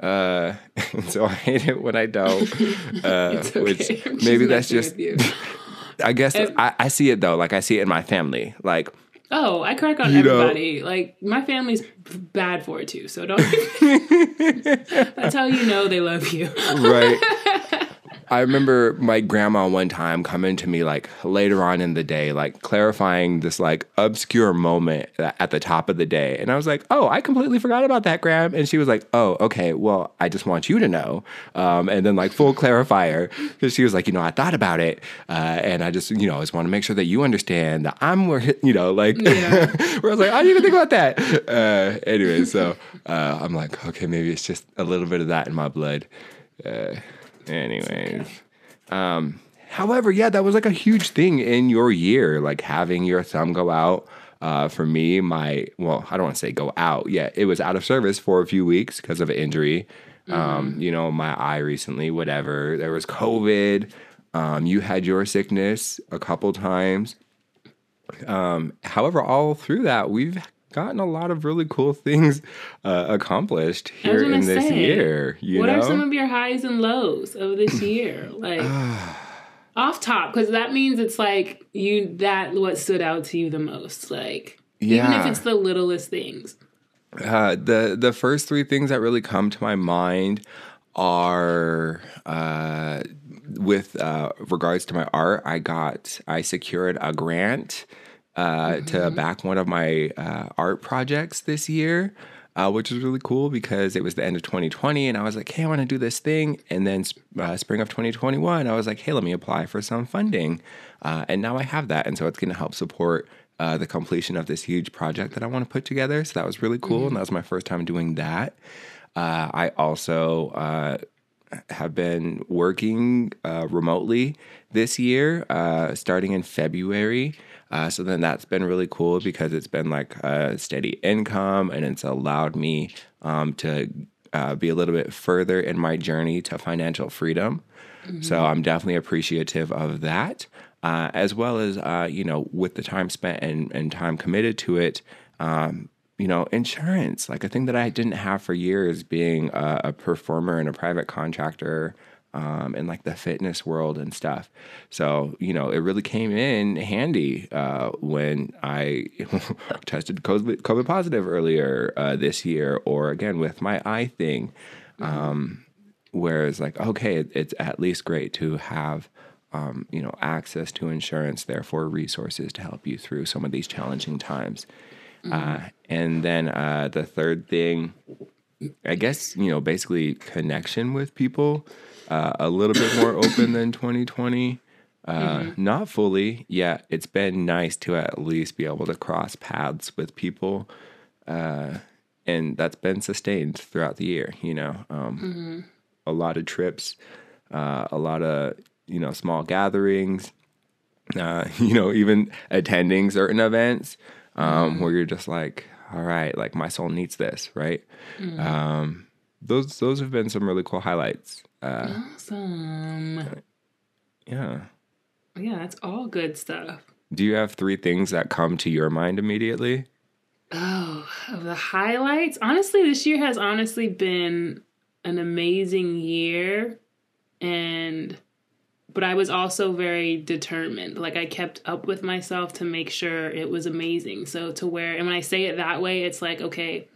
Uh, and so I hate it when I don't. Uh, okay. Which maybe that's just. I guess I, I see it though. Like I see it in my family. Like Oh, I crack on You know- everybody. Like my family's bad for it too. So don't. That's how you know they love you. right. I remember my grandma one time coming to me like later on in the day, like clarifying this like obscure moment at the top of the day. And I was like, oh, I completely forgot about that, Gram. And she was like, oh, okay, well, I just want you to know. Um, and then like full clarifier, because she was like, you know, I thought about it. Uh, and I just, you know, I just want to make sure that you understand that I'm you know, like, Yeah. where I was like, I didn't even think about that. Uh, anyway, so uh, I'm like, okay, maybe it's just a little bit of that in my blood. Uh, anyways. Um, however, yeah, that was like a huge thing in your year, like having your thumb go out. Uh, for me, my well, I don't want to say go out. Yeah, it was out of service for a few weeks because of an injury. Um, you know, my eye recently, whatever. There was COVID. Um, you had your sickness a couple times. Um, however, all through that, we've gotten a lot of really cool things uh, accomplished here in this say, year. You what know, are some of your highs and lows of this year? Like off top, because that means it's like you that what stood out to you the most. Like even if it's the littlest things. Uh, the the first three things that really come to my mind are uh, with uh, regards to my art. I got I secured a grant uh, to back one of my uh, art projects this year. Uh, which was really cool because it was the end of 2020 and I was like, hey, I want to do this thing. And then uh, spring of 2021, I was like, hey, let me apply for some funding. Uh, and now I have that. And so it's going to help support uh, the completion of this huge project that I want to put together. So that was really cool. And that was my first time doing that. Uh, I also uh, have been working uh, remotely this year, uh, starting in February. Uh, so then that's been really cool because it's been like a steady income and it's allowed me um, to uh, be a little bit further in my journey to financial freedom. So I'm definitely appreciative of that, uh, as well as uh, you know with the time spent and, and time committed to it. Um, you know, insurance, like a thing that I didn't have for years, being a, a performer and a private contractor um, in like the fitness world and stuff. So, you know, it really came in handy uh, when I tested COVID, COVID positive earlier uh, this year, or again with my eye thing. Um, it's like, okay, it, it's at least great to have. Um, you know, access to insurance, therefore resources to help you through some of these challenging times. Uh, and then uh, the third thing, I guess, you know, basically connection with people, uh, a little bit more open than 2020. Uh, Not fully yet. It's been nice to at least be able to cross paths with people. Uh, and that's been sustained throughout the year, you know. Um, A lot of trips, uh, a lot of, you know, small gatherings, uh, you know, even attending certain events um, where you're just like, all right, like my soul needs this, right? Um, those those have been some really cool highlights. Uh, Awesome. yeah. Yeah, that's all good stuff. Do you have three things that come to your mind immediately? Oh, of the highlights. Honestly, this year has honestly been an amazing year and but I was also very determined. Like I kept up with myself to make sure it was amazing. So to where and when I say it that way, it's like, okay,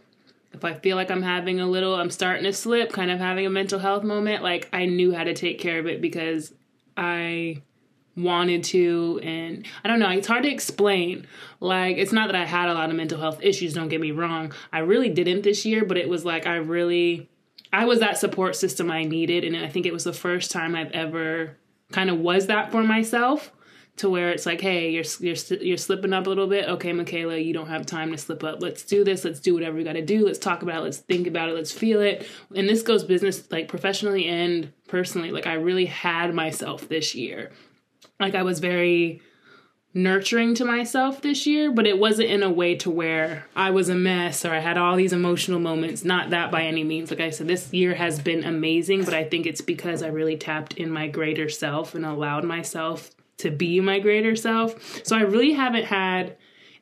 if I feel like I'm having a little I'm starting to slip, kind of having a mental health moment, like I knew how to take care of it because I wanted to and I don't know, it's hard to explain. Like it's not that I had a lot of mental health issues, don't get me wrong. I really didn't this year, but it was like I really I was that support system I needed. And I think it was the first time I've ever kind of was that for myself to where it's like, hey, you're you're you're slipping up a little bit. Okay, Michaela, you don't have time to slip up. Let's do this. Let's do whatever we got to do. Let's talk about it. Let's think about it. Let's feel it. And this goes business like professionally and personally. Like I really had myself this year. Like I was very nurturing to myself this year, but it wasn't in a way to where I was a mess or I had all these emotional moments. Not that by any means. Like I said, this year has been amazing, but I think it's because I really tapped in my greater self and allowed myself to be my greater self. So I really haven't had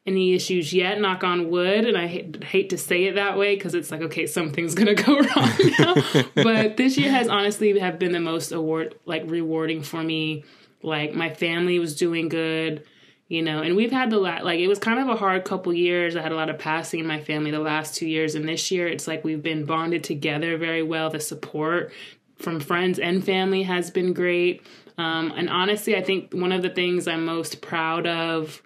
any issues yet, knock on wood. And I hate, hate to say it that way because it's like, okay, something's gonna go wrong now. but this year has honestly have been the most award like rewarding for me. Like my family was doing good, you know, and we've had the la- like it was kind of a hard couple years. I had a lot of passing in my family the last two years, and this year it's like we've been bonded together very well. The support from friends and family has been great. Um, and honestly, I think one of the things I'm most proud of,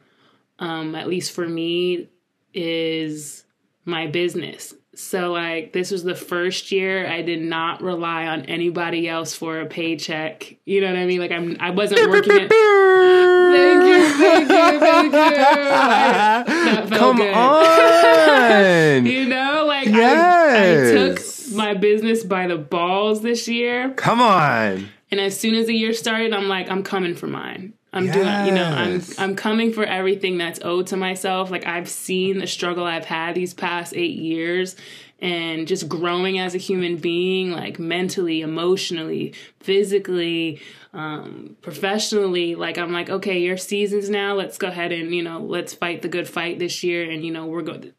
um, at least for me, is my business. So, like, this was the first year I did not rely on anybody else for a paycheck. You know what I mean? Like, I'm I wasn't working at. thank you, thank you, thank you. I, Come good. on. you know, like I, I Yes. took my business by the balls this year. Come on. And as soon as the year started, I'm like, I'm coming for mine. I'm doing, you know, I'm I'm coming for everything that's owed to myself. Like I've seen the struggle I've had these past eight years, and just growing as a human being, like mentally, emotionally, physically, um, professionally. Like I'm like, okay, your seasons now. Let's go ahead and you know, let's fight the good fight this year, and you know, we're going.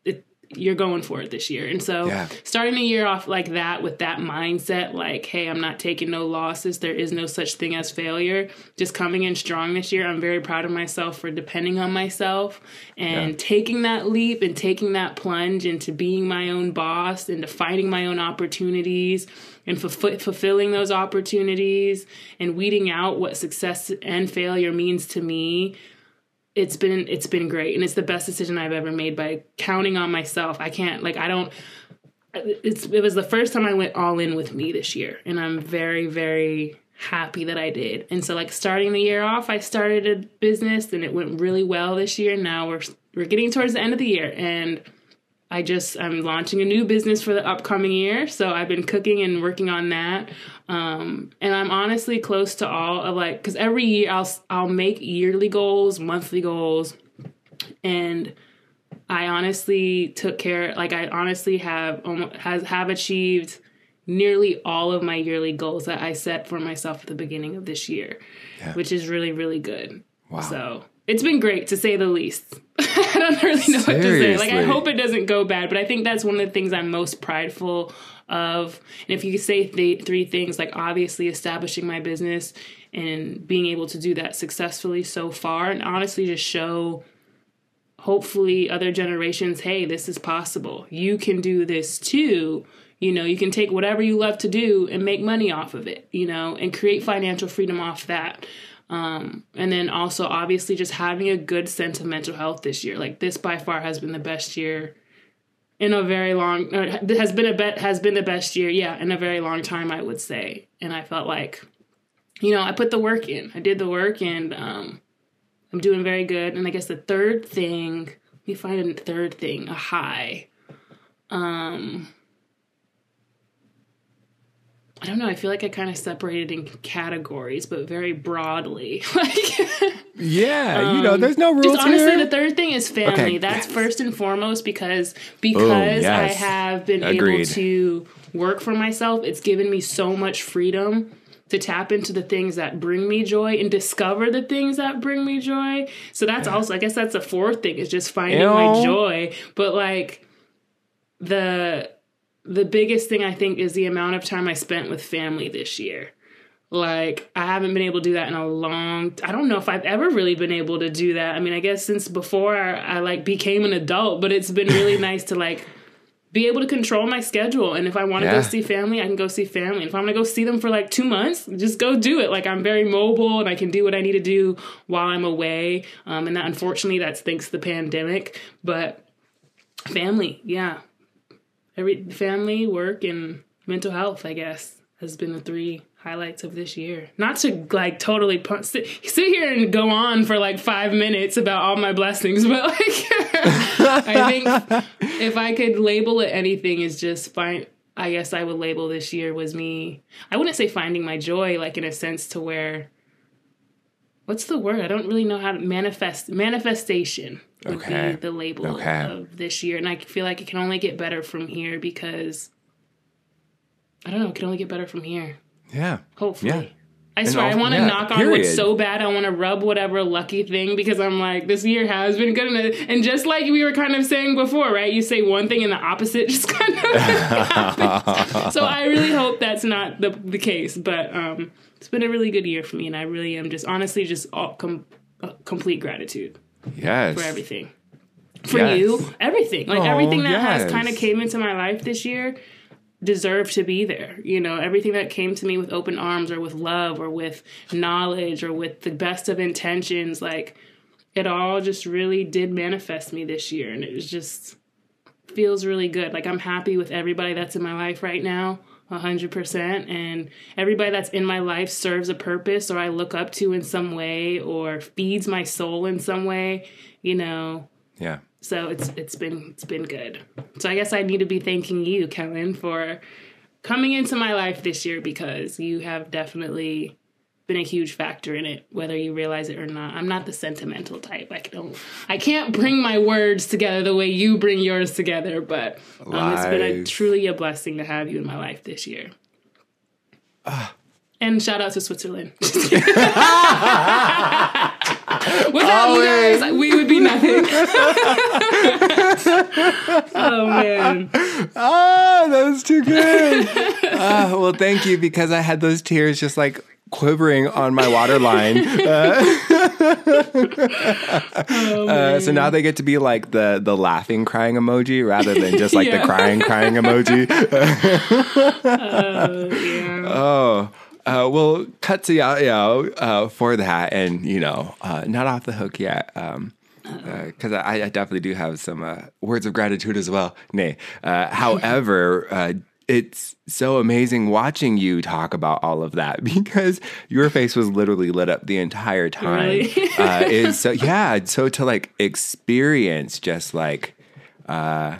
You're going for it this year. And so Yeah. starting the year off like that with that mindset, like, hey, I'm not taking no losses. There is no such thing as failure. Just coming in strong this year. I'm very proud of myself for depending on myself and taking that leap and taking that plunge into being my own boss, into finding my own opportunities and fulf- fulfilling those opportunities and weeding out what success and failure means to me it's been it's been great and it's the best decision I've ever made by counting on myself. I can't like I don't it's it was the first time I went all in with me this year and I'm very very happy that I did. And so like starting the year off, I started a business and it went really well this year. Now we're we're getting towards the end of the year and I just I'm launching a new business for the upcoming year, so I've been cooking and working on that. Um, and I'm honestly close to all of like because every year I'll I'll make yearly goals, monthly goals, and I honestly took care. Like I honestly have almost, has have achieved nearly all of my yearly goals that I set for myself at the beginning of this year, which is really really good. Wow. So it's been great to say the least. I don't really know what to say. Like I hope it doesn't go bad, but I think that's one of the things I'm most prideful of. And if you say th- three things, like obviously establishing my business and being able to do that successfully so far, and honestly just show hopefully other generations, hey, this is possible. You can do this too. You know, you can take whatever you love to do and make money off of it, you know, and create financial freedom off that. Um, and then also obviously just having a good sense of mental health this year. Like this by far has been the best year in a very long has been a bet has been the best year, yeah, in a very long time I would say. And I felt like you know, I put the work in. I did the work and um I'm doing very good. And I guess the third thing, let me find a third thing, a high. Um I don't know. I feel like I kind of separated in categories, but very broadly. like, Yeah, you know, there's no rules Um, just honestly, here. the third thing is family. Okay, That's yes. first and foremost because because I yes. have been able to work for myself. It's given me so much freedom to tap into the things that bring me joy and discover the things that bring me joy. So that's also, I guess, that's the fourth thing is just finding my joy. But like the the biggest thing I think is the amount of time I spent with family this year. Like I haven't been able to do that in a long. I don't know if I've ever really been able to do that. I mean, I guess since before I, I like became an adult, but it's been really nice to like be able to control my schedule. And if I want to Yeah. go see family, I can go see family. And if I'm gonna go see them for like two months, just go do it. Like I'm very mobile and I can do what I need to do while I'm away. Um, and that unfortunately that's thanks to the pandemic. But family, yeah, every family, work, and mental health, I guess, has been the three highlights of this year. Not to like totally pu- sit, sit here and go on for like five minutes about all my blessings, but like I think if I could label it anything, is just find. I guess I would label this year was me. I wouldn't say finding my joy, like in a sense to where. What's the word? I don't really know how to manifest. Manifestation would Okay. be the label Okay. of this year, and I feel like it can only get better from here because I don't know. It can only get better from here. Yeah. Hopefully. Yeah. I swear, I want to yeah, knock on wood so bad. I want to rub whatever lucky thing because I'm like, this year has been good. And, and just like we were kind of saying before, right? You say one thing and the opposite just kind of happens. So I really hope that's not the, the case. But um, it's been a really good year for me. And I really am just honestly just all com- uh, complete gratitude Yes. for everything. For Yes. you, everything. Like Oh, everything that has kind of came into my life this year deserved to be there. You know, everything that came to me with open arms or with love or with knowledge or with the best of intentions, like it all just really did manifest me this year and it was just feels really good. Like I'm happy with everybody that's in my life right now. 100% and everybody that's in my life serves a purpose or I look up to in some way or feeds my soul in some way, you know. Yeah. So it's it's been it's been good. So I guess I need to be thanking you, Kellen, for coming into my life this year because you have definitely been a huge factor in it, whether you realize it or not. I'm not the sentimental type. I don't I can't bring my words together the way you bring yours together, but um, it's been a truly a blessing to have you in my life this year. Ah. And shout out to Switzerland. Without you guys, we would be nothing. oh man. Oh, that was too good. Ah, well, thank you because I had those tears just like quivering on my waterline. Oh, Uh, so now they get to be like the the laughing crying emoji rather than just like Yeah. the crying crying emoji. yeah. Oh, uh, well, cut to Yao Yao uh, for that, and you know, uh, not off the hook yet. Um, because I, I definitely do have some uh, words of gratitude as well. Nay, uh, however, uh, it's so amazing watching you talk about all of that because your face was literally lit up the entire time. Really? uh, is so yeah. So to like experience just like uh,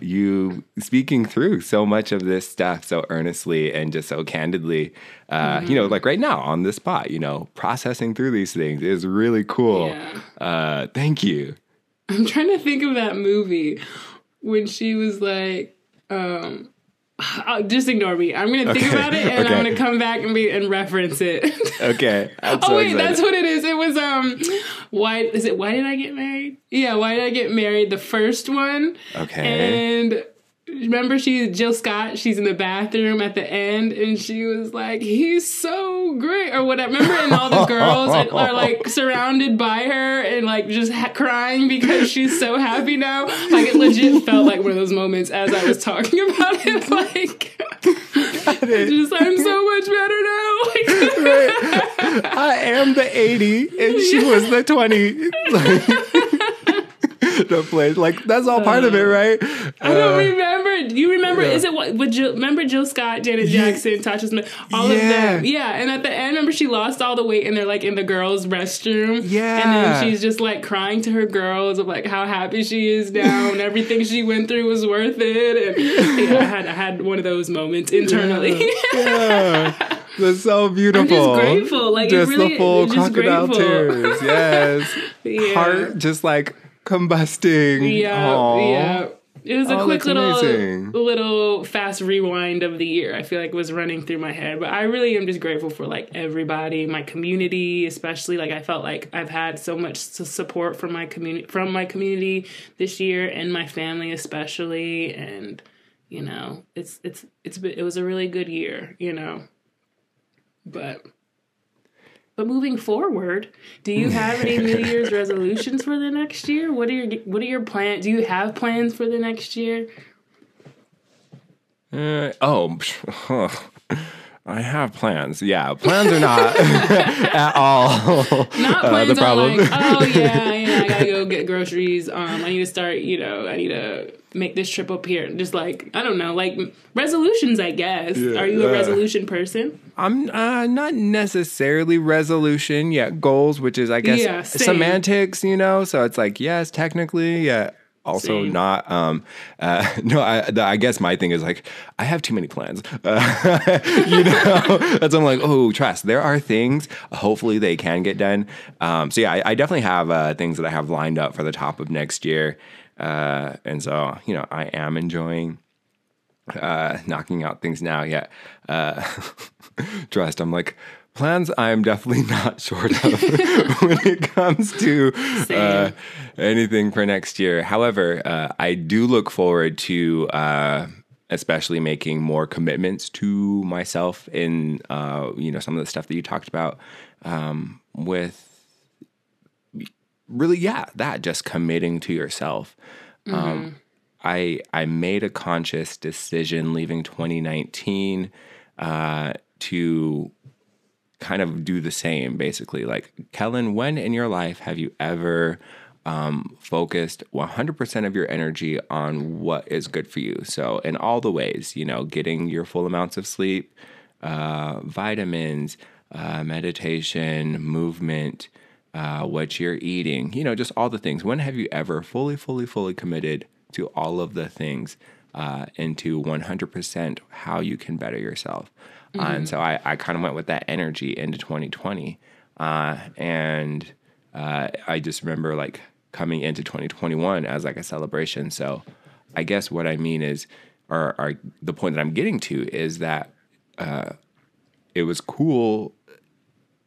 you speaking through so much of this stuff so earnestly and just so candidly, uh, you know, Mm-hmm. like right now on the spot, you know, processing through these things is really cool. Yeah. Uh, thank you. I'm trying to think of that movie when she was like, um, oh, just ignore me. I'm gonna think Okay, about it and okay. I'm gonna come back and be and reference it. Okay. I'm oh wait, excited. that's what it is. It was um, why is it? Why did I get married? Yeah, why did I get married? The first one. Okay. And remember, she Jill Scott. She's in the bathroom at the end, and she was like, "He's so great," or whatever. Remember, and all the girls are, are like surrounded by her and like just ha- crying because she's so happy now. Like it legit felt like one of those moments as I was talking about it. Like. Just I'm so much better now. Like, I am the 80 and she was the 20. the place. Like, that's all part of it, right? I don't Uh, remember. Do you remember? yeah. Is it what? Would Jill, remember Jill Scott, Janet Jackson, Tasha Smith, all Yeah. of them? Yeah. And at the end, remember she lost all the weight, and they're like in the girls' restroom. Yeah. And then she's just like crying to her girls of like how happy she is now, and everything she went through was worth it. And yeah, I had I had one of those moments internally. yeah. That's so beautiful. Just grateful, like, it just really- the full crocodile grateful. tears. Yes. yeah. Heart just like combusting. Yeah, Aw. yeah. It was a Oh, quick little amazing. little fast rewind of the year. I feel like was running through my head, but I really am just grateful for like everybody, my community, especially like I felt like I've had so much support from my community from my community this year and my family especially and you know, it's it's it's been, it was a really good year, you know. But but moving forward, do you have any New Year's resolutions for the next year? What are your what are your plans? Do you have plans for the next year? Uh, oh, I have plans. Yeah, plans are not at all Not uh, plans the problem. like, oh yeah, know, I gotta go get groceries. Um, I need to start, you know, I need to make this trip up here. Just like I don't know, like resolutions. I guess. Yeah, Are you a yeah. resolution person? I'm uh, not necessarily resolution, yet. goals, which is I guess Yeah, semantics, you know. So it's like yes, technically, yeah. Also Same. not. Um, uh, no, I, the, I guess my thing is like I have too many plans. Uh, you know, that's I'm like, oh, trust. There are things. Hopefully, they can get done. Um, so yeah, I, I definitely have uh, things that I have lined up for the top of next year, uh, and so you know, I am enjoying uh, knocking out things now yet. Uh, trust, I'm like, plans I'm definitely not short of when it comes to uh, anything for next year. However, uh, I do look forward to. Uh, especially making more commitments to myself in uh, you know some of the stuff that you talked about um, with really yeah that just committing to yourself um, I I made a conscious decision leaving 2019 uh, to kind of do the same basically like Kellen when in your life have you ever um, focused 100% of your energy on what is good for you so in all the ways you know getting your full amounts of sleep uh, vitamins uh, meditation movement uh, what you're eating, you know, just all the things. When have you ever fully, fully, fully committed to all of the things uh, into 100% how you can better yourself? Uh, and so I, I kind of went with that energy into 2020. Uh, and uh, I just remember like coming into 2021 as like a celebration. So I guess what I mean is, or, or the point that I'm getting to is that uh, it was cool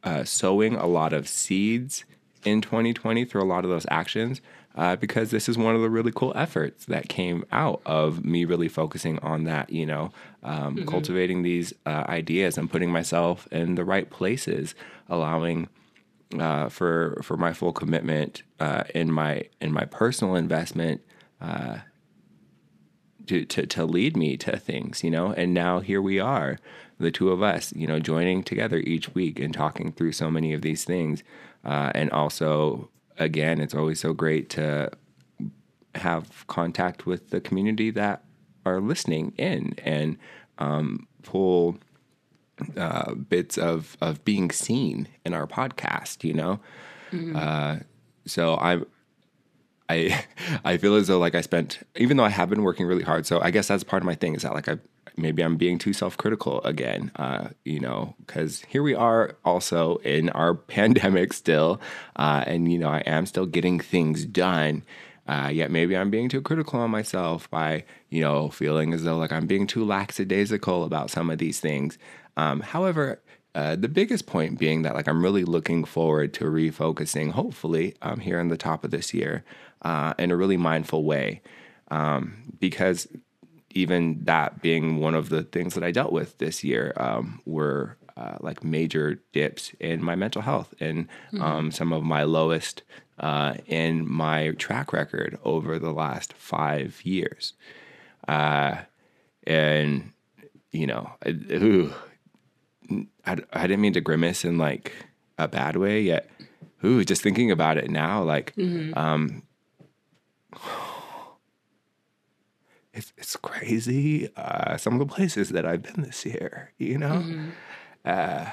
uh, sowing a lot of seeds in 2020 through a lot of those actions uh, because this is one of the really cool efforts that came out of me really focusing on that, you know, um, cultivating these uh, ideas and putting myself in the right places, allowing uh, for for my full commitment uh, in my in my personal investment uh, to, to to lead me to things, you know. And now here we are, the two of us, you know, joining together each week and talking through so many of these things. Uh, and also, again, it's always so great to have contact with the community that are listening in and um, pull uh, bits of of being seen in our podcast. You know, uh, so I'm. I I feel as though like I spent even though I have been working really hard. So I guess that's part of my thing is that like I maybe I'm being too self critical again. Uh, you know, because here we are also in our pandemic still, uh, and you know I am still getting things done. Uh, yet maybe I'm being too critical on myself by you know feeling as though like I'm being too lackadaisical about some of these things. Um, however, uh, the biggest point being that like I'm really looking forward to refocusing, hopefully, um, here in the top of this year, uh, in a really mindful way, um, because even that being one of the things that I dealt with this year um, were uh, like major dips in my mental health and um, some of my lowest uh, in my track record over the last five years. Uh, and, you know, I, ooh, I, I didn't mean to grimace in like a bad way yet. Ooh, just thinking about it now, like, um, it's it's crazy. Uh, some of the places that I've been this year, you know. Uh,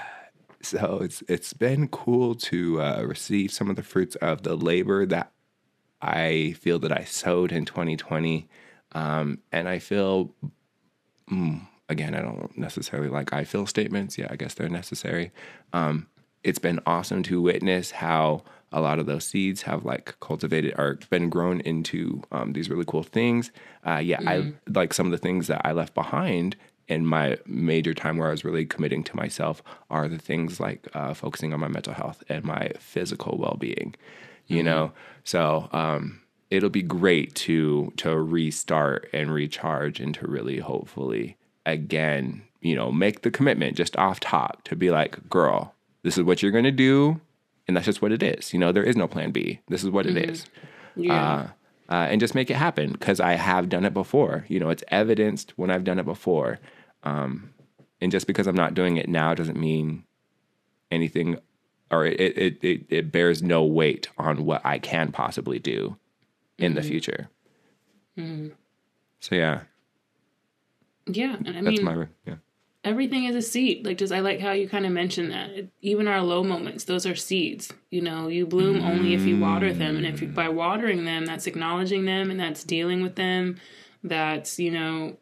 so it's it's been cool to uh, receive some of the fruits of the labor that I feel that I sowed in 2020, um, and I feel. Mm, again, I don't necessarily like I feel statements. Yeah, I guess they're necessary. Um, it's been awesome to witness how a lot of those seeds have like cultivated or been grown into um, these really cool things. Uh, yeah, I like some of the things that I left behind in my major time where I was really committing to myself are the things like uh, focusing on my mental health and my physical well being. You know, so um, it'll be great to to restart and recharge and to really hopefully again, you know, make the commitment just off top to be like, girl, this is what you're gonna do, and that's just what it is. You know, there is no plan B. This is what it is. Yeah. Uh, uh, and just make it happen because I have done it before. You know, it's evidenced when I've done it before. Um, and just because I'm not doing it now doesn't mean anything or it it it, it bears no weight on what I can possibly do in the future. So yeah, Yeah, and I that's mean, my yeah. Everything is a seed. Like just I like how you kind of mentioned that. It- even our low moments, those are seeds. You know, you bloom only if you water them, and if you, by watering them, that's acknowledging them and that's dealing with them. That's you know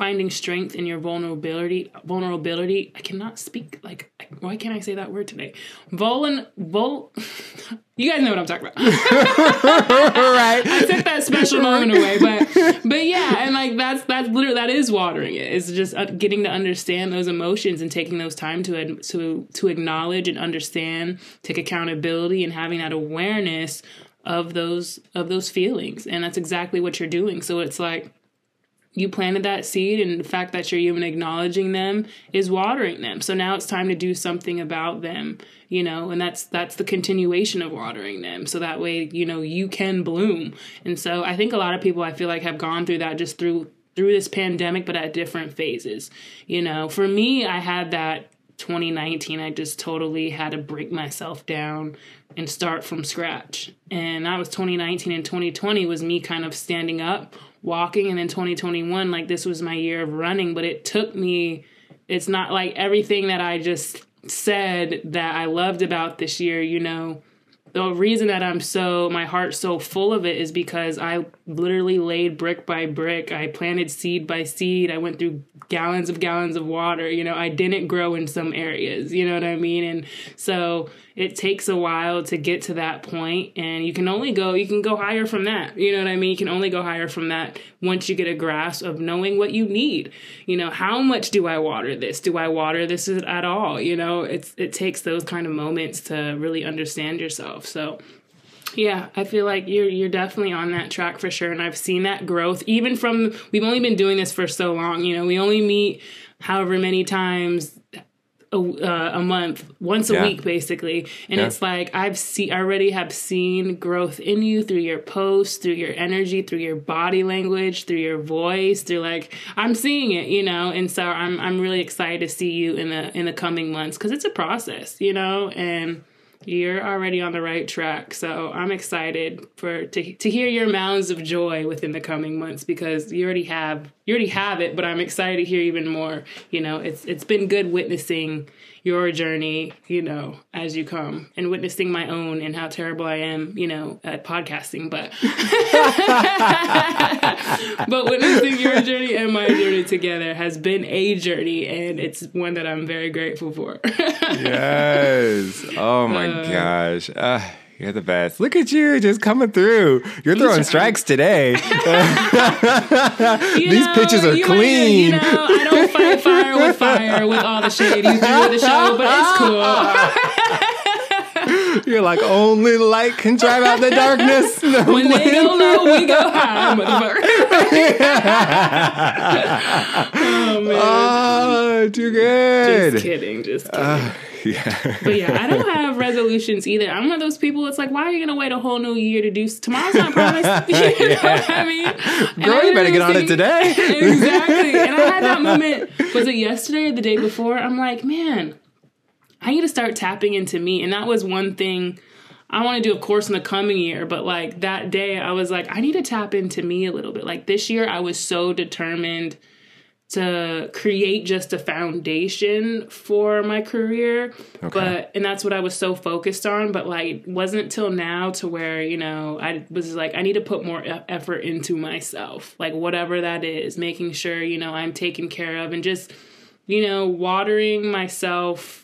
finding strength in your vulnerability. Vulnerability. I cannot speak. Like why can't I say that word today? Vuln. Vul. you guys know what I'm talking about. right. I took that special moment away, but but yeah, and like that's that's literally that is watering it. It's just uh, getting to understand those emotions and taking those time to to to acknowledge and understand, take accountability, and having that awareness of those of those feelings. And that's exactly what you're doing. So it's like you planted that seed and the fact that you're even acknowledging them is watering them. So now it's time to do something about them you know and that's that's the continuation of watering them. So that way you know you can bloom. And so i think a lot of people i feel like have gone through that just through through this pandemic but at different phases. You know for me i had that 2019 i just totally had to break myself down and start from scratch. And that was 2019 and 2020 was me kind of standing up walking and then 2021 like this was my year of running but it took me it's not like everything that i just said that i loved about this year you know the reason that i'm so my heart's so full of it is because i literally laid brick by brick. I planted seed by seed. I went through gallons of gallons of water. You know i didn't grow in some areas. You know what i mean? And so it takes a while to get to that point and you can only go you can go higher from that. You know what i mean? You can only go higher from that once you get a grasp of knowing what you need. You know how much do i water this? Do i water this at all? You know it's it takes those kind of moments to really understand yourself so yeah, I feel like you're you're definitely on that track for sure, and I've seen that growth even from we've only been doing this for so long. You know, we only meet however many times a, uh, a month, once a Yeah. week, basically, and Yeah. it's like I've see already have seen growth in you through your posts, through your energy, through your body language, through your voice, through like I'm seeing it, you know, and so I'm I'm really excited to see you in the in the coming months because it's a process, you know, and you're already on the right track. So I'm excited for to to hear your mounds of joy within the coming months because you already have you already have it, but I'm excited to hear even more. You know, it's it's been good witnessing your journey, you know, as you come and witnessing my own and how terrible I am, you know, at podcasting, but but witnessing your journey and my journey together has been a journey and it's one that I'm very grateful for. Yes. Oh my Uh. gosh. Uh, you're the best. Look at you just coming through. You're throwing strikes today. These pitches are you might- clean. you know, I don't fight fire with fire with all the shade you the show, but it's cool. You're like, only light can drive out the darkness. No When they wind. go low, we go high, motherfucker. oh man. Oh, too good. just kidding, just uh, kidding. Yeah. but yeah, I don't have resolutions either. I'm one of those people. It's like, why are you gonna wait a whole new year to do? Tomorrow's not promised. you know what I mean? Girl, I you better get on it today. exactly. And I had that moment. Was it yesterday or the day before? I'm like, man, I need to start tapping into me. And that was one thing I want to do, of course, in the coming year. But like that day, I was like, I need to tap into me a little bit. Like this year, I was so determined to create just a foundation for my career but and that's what i was so focused on but like wasn't till now to where you know i was like i need to put more effort into myself like whatever that is making sure you know i'm taken care of and just you know watering myself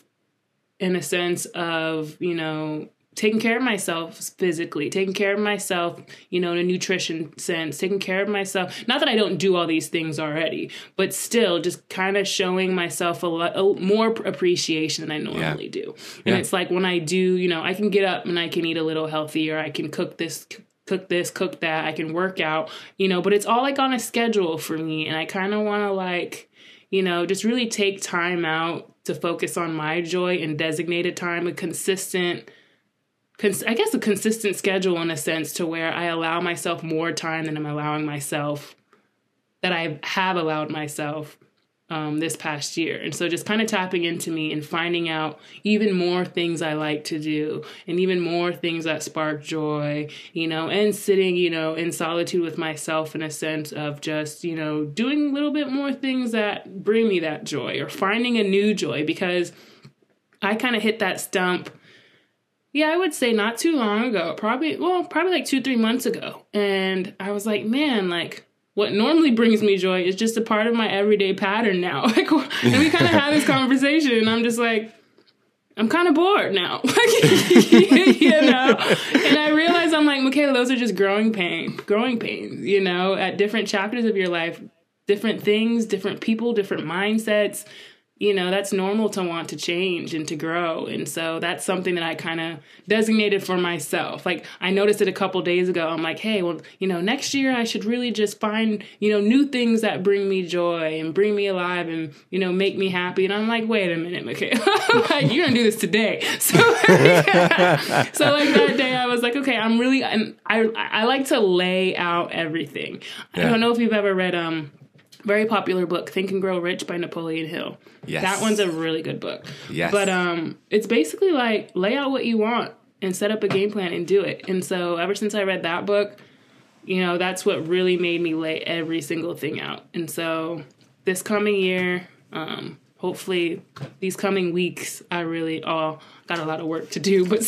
in a sense of you know taking care of myself physically taking care of myself you know in a nutrition sense taking care of myself. Not that i don't do all these things already but still just kind of showing myself a lot a, more appreciation than i normally do. And Yeah. it's like when i do you know i can get up and i can eat a little healthier i can cook this cook this cook that i can work out you know but it's all like on a schedule for me and i kind of want to like you know, just really take time out to focus on my joy and designated time, a consistent, cons- I guess a consistent schedule in a sense to where I allow myself more time than I'm allowing myself, that I have allowed myself um, this past year. And so just kind of tapping into me and finding out even more things I like to do and even more things that spark joy, you know, and sitting, you know, in solitude with myself in a sense of just, you know, doing a little bit more things that bring me that joy or finding a new joy because I kind of hit that stump. Yeah, I would say not too long ago, probably, well, probably like two, three months ago. And I was like, man, like, what normally brings me joy is just a part of my everyday pattern now. Like, and we kind of had this conversation, and I'm just like, I'm kind of bored now. you know? And I realize I'm like, Michaela, those are just growing pain, growing pains, you know, at different chapters of your life, different things, different people, different mindsets, you know that's normal to want to change and to grow. And so that's something that i kind of designated for myself. Like i noticed it a couple days ago. I'm like hey well you know next year i should really just find you know new things that bring me joy and bring me alive and you know make me happy. And i'm like wait a minute michaela. Like you're gonna do this today. So yeah. so like that day i was like okay i'm really and i i like to lay out everything. Yeah. i don't know if you've ever read um very popular book, Think and Grow Rich by Napoleon Hill. Yes. That one's a really good book. Yes. But um it's basically like lay out what you want and set up a game plan and do it. And so ever since I read that book, you know, that's what really made me lay every single thing out. And so this coming year, um, hopefully these coming weeks, I really all got a lot of work to do, but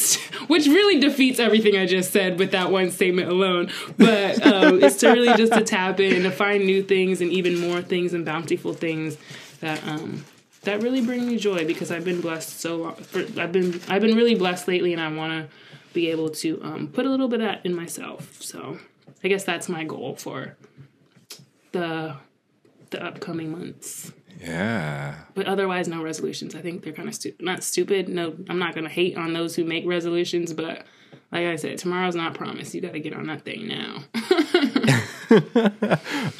which really defeats everything I just said with that one statement alone. But um, it's to really just to tap in and to find new things and even more things and bountiful things that um, that really bring me joy because I've been blessed so long. For, I've been I've been really blessed lately, and I want to be able to um, put a little bit of that in myself. So I guess that's my goal for the the upcoming months. Yeah. But otherwise, no resolutions. I think they're kind of stupid. Not stupid. No, I'm not going to hate on those who make resolutions, but like I said, tomorrow's not promised. You got to get on that thing now.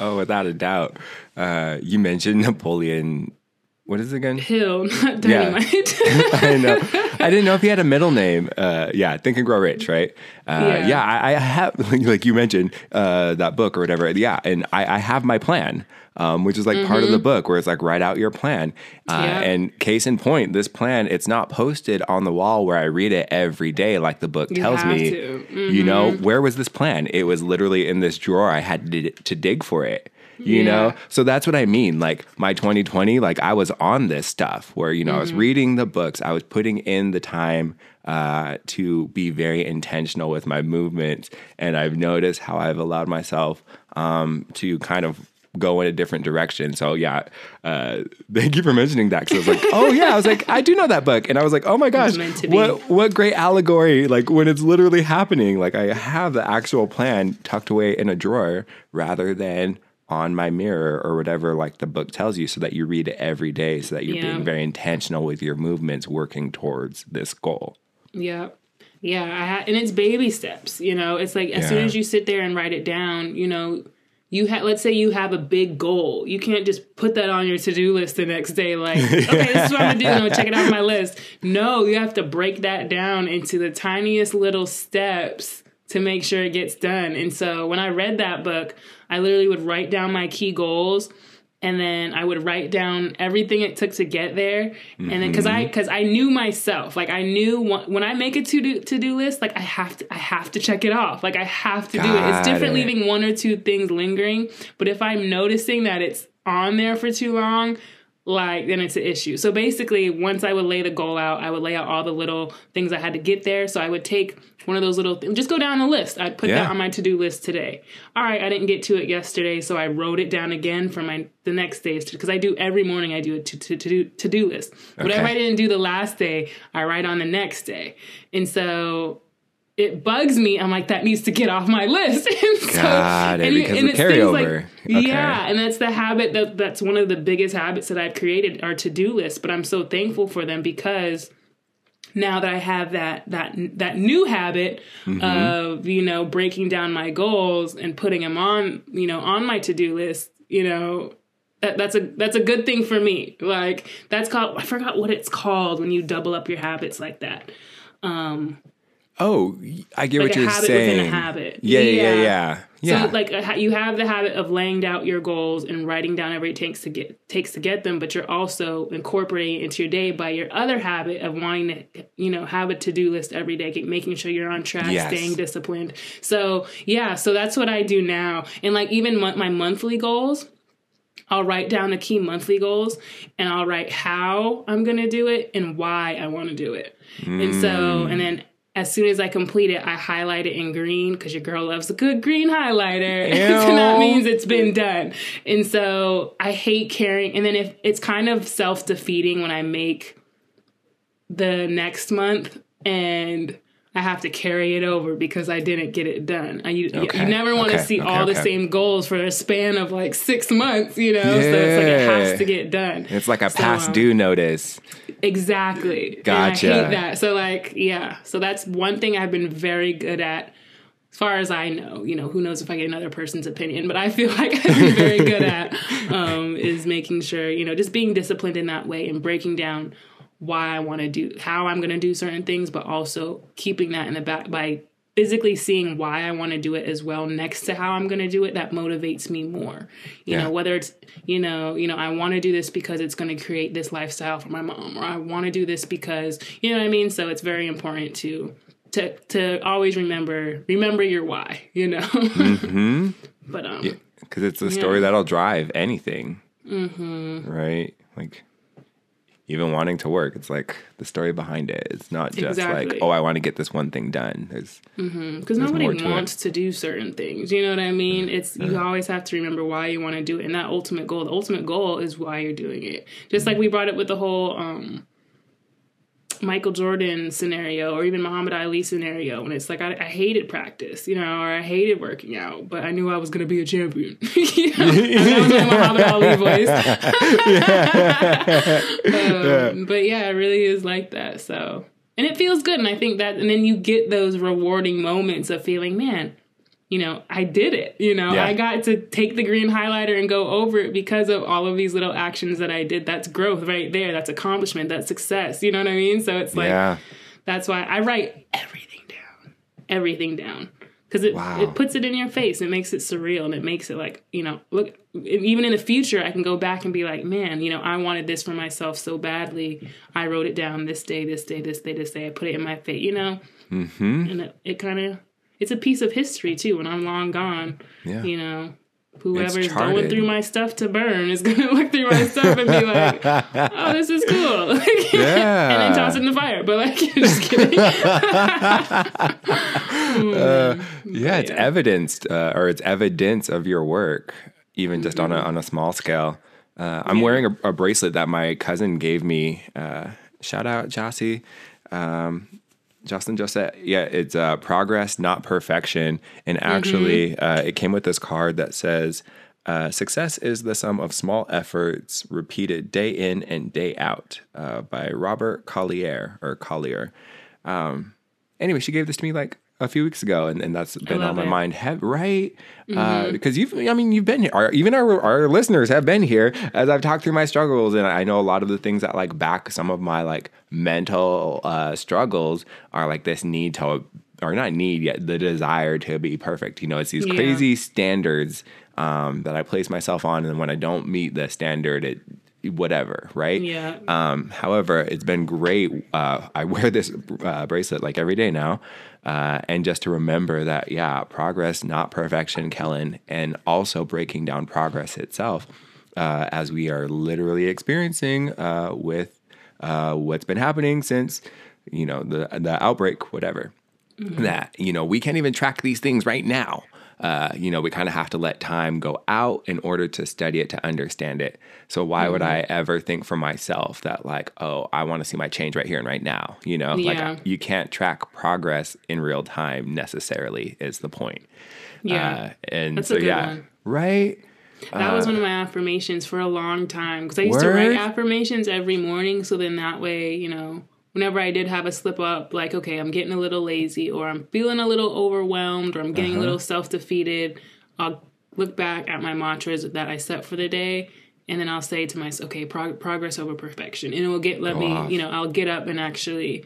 oh, without a doubt. Uh, you mentioned Napoleon. What is it again? Hill, not dynamite. Yeah. I know. I didn't know if he had a middle name. Uh, yeah, Think and Grow Rich, right? Uh, yeah. yeah I, I, have, like you mentioned, uh, that book or whatever. Yeah, and I, I have my plan um, which is like mm-hmm. part of the mm-hmm. book where it's like write out your plan. Uh, yeah. And case in point, this plan it's not posted on the wall where I read it every day like the book tells me. Mm-hmm. You know, mm-hmm. where was this plan? It was literally in this drawer. I had to, to dig for it you yeah. know so that's what i mean like my 2020 like i was on this stuff where you know mm-hmm. i was mm-hmm. reading the books i was putting in the time uh, to be very intentional with my movements and i've noticed how i've allowed myself um, to kind of go in a different direction. So yeah, uh, thank you for mentioning that because I was like, oh yeah, I was like, I do know that book, and I was like, oh my gosh, what what great allegory! Like when it's literally happening, like I have the actual plan tucked away in a drawer rather than on my mirror or whatever like the book tells you so that you read it every day so that you're yeah. being very intentional with your movements working towards this goal. Yeah yeah ha- and it's baby steps you know? It's like as yeah. soon as you sit there and write it down you know you have let's say you have a big goal you can't just put that on your to-do list the next day like okay this is what i'm gonna do i'm gonna check it off my list. No you have to break that down into the tiniest little steps to make sure it gets done. And so when i read that book i literally would write down my key goals and then I would write down everything it took to get there. And then because I mm-hmm. I knew myself, like I knew when I make a to do to do list, like I have to I have to check it off. Like I have to Got do it. It's different it. leaving one or two things lingering, but if I'm noticing that it's on there for too long, like then it's an issue. So basically, once I would lay the goal out, I would lay out all the little things I had to get there. So I would take one of those little things, just go down the list. I'd put yeah. that on my to do list today. All right, I didn't get to it yesterday, so I wrote it down again for my the next day's because I do every morning. I do a to to to do to do list. Okay. Whatever I didn't do the last day, I write on the next day, and so it bugs me. I'm like, that needs to get off my list. and so, Got it, and, because and of carryover. Like, okay. Yeah, and that's the habit that that's one of the biggest habits that I've created are to do lists. But I'm so thankful for them because now that I have that that that new habit mm-hmm. of you know breaking down my goals and putting them on you know on my to do list, you know that, that's a that's a good thing for me. Like that's called I forgot what it's called when you double up your habits like that. Um, Oh, I get Like what you're habit saying. a habit. Yeah, yeah, yeah, Yeah. yeah. So like a you have the habit of laying out your goals and writing down every takes to get takes to get them, but you're also incorporating it into your day by your other habit of wanting to you know have a to do list every day, making sure you're on track, Yes. staying disciplined. So yeah, so that's what I do now, and like even mon- my monthly goals. I'll write down the key monthly goals and I'll write how I'm going to do it and why I want to do it. And so, and then as soon as I complete it, I highlight it in green because your girl loves a good green highlighter. and that means it's been done. And so I hate carrying, and then if it's kind of self defeating when I make the next month and I have to carry it over because I didn't get it done. I, you, Okay, you never want to okay, see okay, all the same goals for a span of like six months, you know? So it's like it has to get done. it's like a So, past um, due notice. Exactly. Gotcha. And I hate that. So like, yeah. So that's one thing I've been very good at. As far as I know, you know, who knows if I get another person's opinion, but I feel like I've been very good at um, is making sure, you know, just being disciplined in that way and breaking down why I want to do, how I'm going to do certain things, but also keeping that in the back by physically seeing why I want to do it as well next to how I'm going to do it that motivates me more. You Yeah. know, whether it's, you know, you know, I want to do this because it's going to create this lifestyle for my mom or I want to do this because, you know what I mean? So it's very important to to to always remember remember your why, you know. Mm-hmm. but um yeah, Because it's the story that'll drive anything. Mm-hmm. Right? Like, even wanting to work, it's like the story behind it. It's not just like, oh, I want to get this one thing done. There's, mm-hmm. because more nobody to it. wants to do certain things you know what i mean mm-hmm. it's you mm-hmm. always have to remember why you want to do it and that ultimate goal the ultimate goal is why you're doing it just like we brought it with the whole um Michael Jordan scenario or even Muhammad Ali scenario and it's like I, I hated practice, you know, or I hated working out, but I knew I was gonna be a champion. you know? That was my Muhammad Ali voice. um, but yeah, it really is like that. So, and it feels good. And I think that, and then you get those rewarding moments of feeling, man, you know, I did it. You know, Yeah. I got to take the green highlighter and go over it because of all of these little actions that I did. That's growth right there. That's accomplishment. That's success. You know what I mean? So it's like, yeah. that's why I write everything down, everything down, because it Wow. it puts it in your face. It makes it surreal, and it makes it like you know, look. Even in the future, I can go back and be like, man, you know, I wanted this for myself so badly. I wrote it down this day, this day, this day, this day. I put it in my face, you know, mm-hmm. and it, it kind of it's a piece of history too. When I'm long gone, Yeah. you know. Whoever's going through my stuff to burn is gonna look through my stuff and be like, "Oh, this is cool," Yeah. and then toss it in the fire. But like, just kidding. Yeah, it's evidenced, uh, or it's evidence of your work, even just on a on a small scale. Uh, I'm wearing a, a bracelet that my cousin gave me. Uh, shout out Jossie, um, Justin just said, Yeah, it's uh, progress, not perfection. And actually, uh, it came with this card that says. Uh, success is the sum of small efforts repeated day in and day out uh, by Robert Collier or Collier Um, anyway, she gave this to me like a few weeks ago, and, and that's been on my it. Mm-hmm. mind, Have, right? Uh, because you've, I mean, you've been here. Our, even our our listeners have been here as I've talked through my struggles, and I know a lot of the things that like back some of my like mental uh, struggles are like this need to, or not need yet, the desire to be perfect. You know, it's these Yeah. crazy standards um, that I place myself on, and when I don't meet the standard, it whatever, right? Yeah. Um, however, it's been great. Uh, I wear this uh, bracelet like every day now. Uh, and just to remember that, yeah, progress, not perfection, Kellen, and also breaking down progress itself uh, as we are literally experiencing uh, with uh, what's been happening since, you know, the, the outbreak, whatever. That, you know, we can't even track these things right now. Uh, you know, we kind of have to let time go out in order to study it to understand it. So why would I ever think for myself that like, oh, I want to see my change right here and right now? You know, Yeah. like you can't track progress in real time necessarily is the point. Yeah. Uh, and That's a so good yeah, one. right. That was one of my affirmations for a long time because I used to write affirmations every morning. So then that way, you know, whenever I did have a slip up, like, okay, I'm getting a little lazy or I'm feeling a little overwhelmed or I'm getting Uh-huh. a little self defeated, I'll look back at my mantras that I set for the day. And then I'll say to myself, okay, prog- progress over perfection. And it will get, let Go me, off. you know, I'll get up and actually,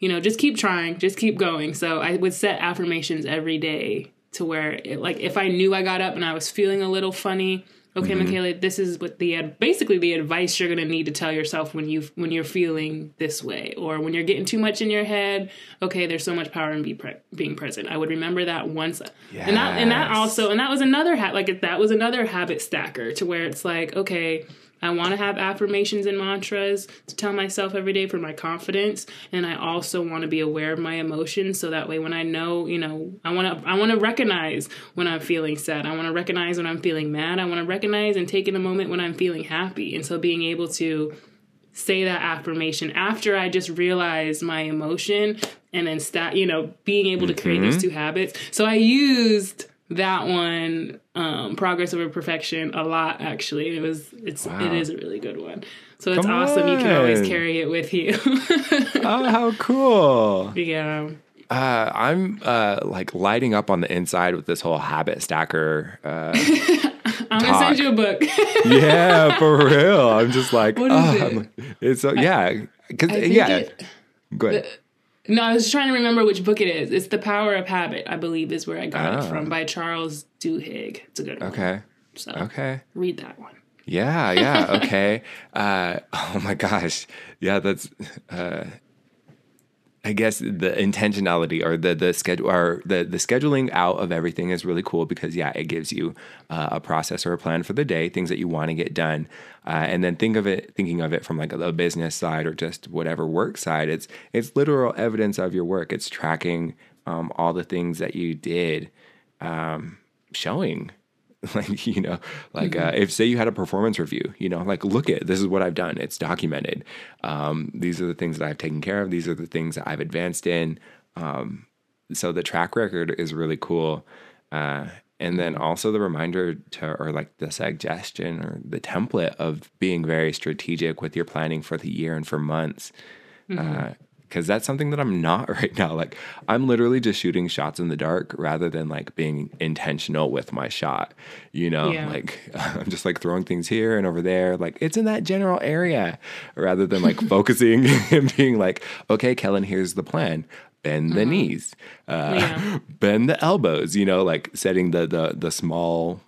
you know, just keep trying, just keep going. So I would set affirmations every day to where, it, like, if I knew I got up and I was feeling a little funny, okay, Mm-hmm. Michaela, this is what the basically the advice you're gonna need to tell yourself when you when you're feeling this way, or when you're getting too much in your head. Okay, there's so much power in be pre- being present. I would remember that once, and that and that also and that was another ha- like that was another habit stacker to where it's like okay. I want to have affirmations and mantras to tell myself every day for my confidence, and I also want to be aware of my emotions so that way when I know, you know, I want to I want to recognize when I'm feeling sad. I want to recognize when I'm feeling mad. I want to recognize and take in a moment when I'm feeling happy. And so being able to say that affirmation after I just realize my emotion and then start, you know, being able to create these mm-hmm. two habits. So I used that one, um, progress over perfection, a lot actually. It was, it's, it is a really good one. So it's Come awesome. You can always carry it with you. Oh, how cool. yeah. Uh, I'm uh, like lighting up on the inside with this whole habit stacker. Uh, I'm gonna send you a book. yeah, for real. I'm just like, What is oh, it? I'm it's so yeah, because yeah. it- Go ahead. No, I was trying to remember which book it is. It's The Power of Habit, I believe, is where I got it Ah. from by Charles Duhigg. It's a good one. Okay. So Okay. read that one. Yeah, yeah, okay. uh, oh my gosh. Yeah, that's uh, I guess the intentionality or the the schedule or the the scheduling out of everything is really cool because yeah, it gives you uh, a process or a plan for the day, things that you want to get done, uh, and then think of it thinking of it from like a, business side or just whatever work side. It's it's literal evidence of your work. It's tracking um, all the things that you did, um, showing like you know like uh, if say you had a performance review you know like look at this is what i've done it's documented. Um, these are the things that i've taken care of these are the things that i've advanced in um, so the track record is really cool uh, and then also the reminder to or like the suggestion or the template of being very strategic with your planning for the year and for months because that's something that I'm not right now. Like I'm literally just shooting shots in the dark rather than like being intentional with my shot. You know, Yeah. like I'm just like throwing things here and over there. Like it's in that general area rather than like focusing and being like, okay, Kellen, here's the plan. Bend the knees, uh, Yeah. bend the elbows. You know, like setting the the the small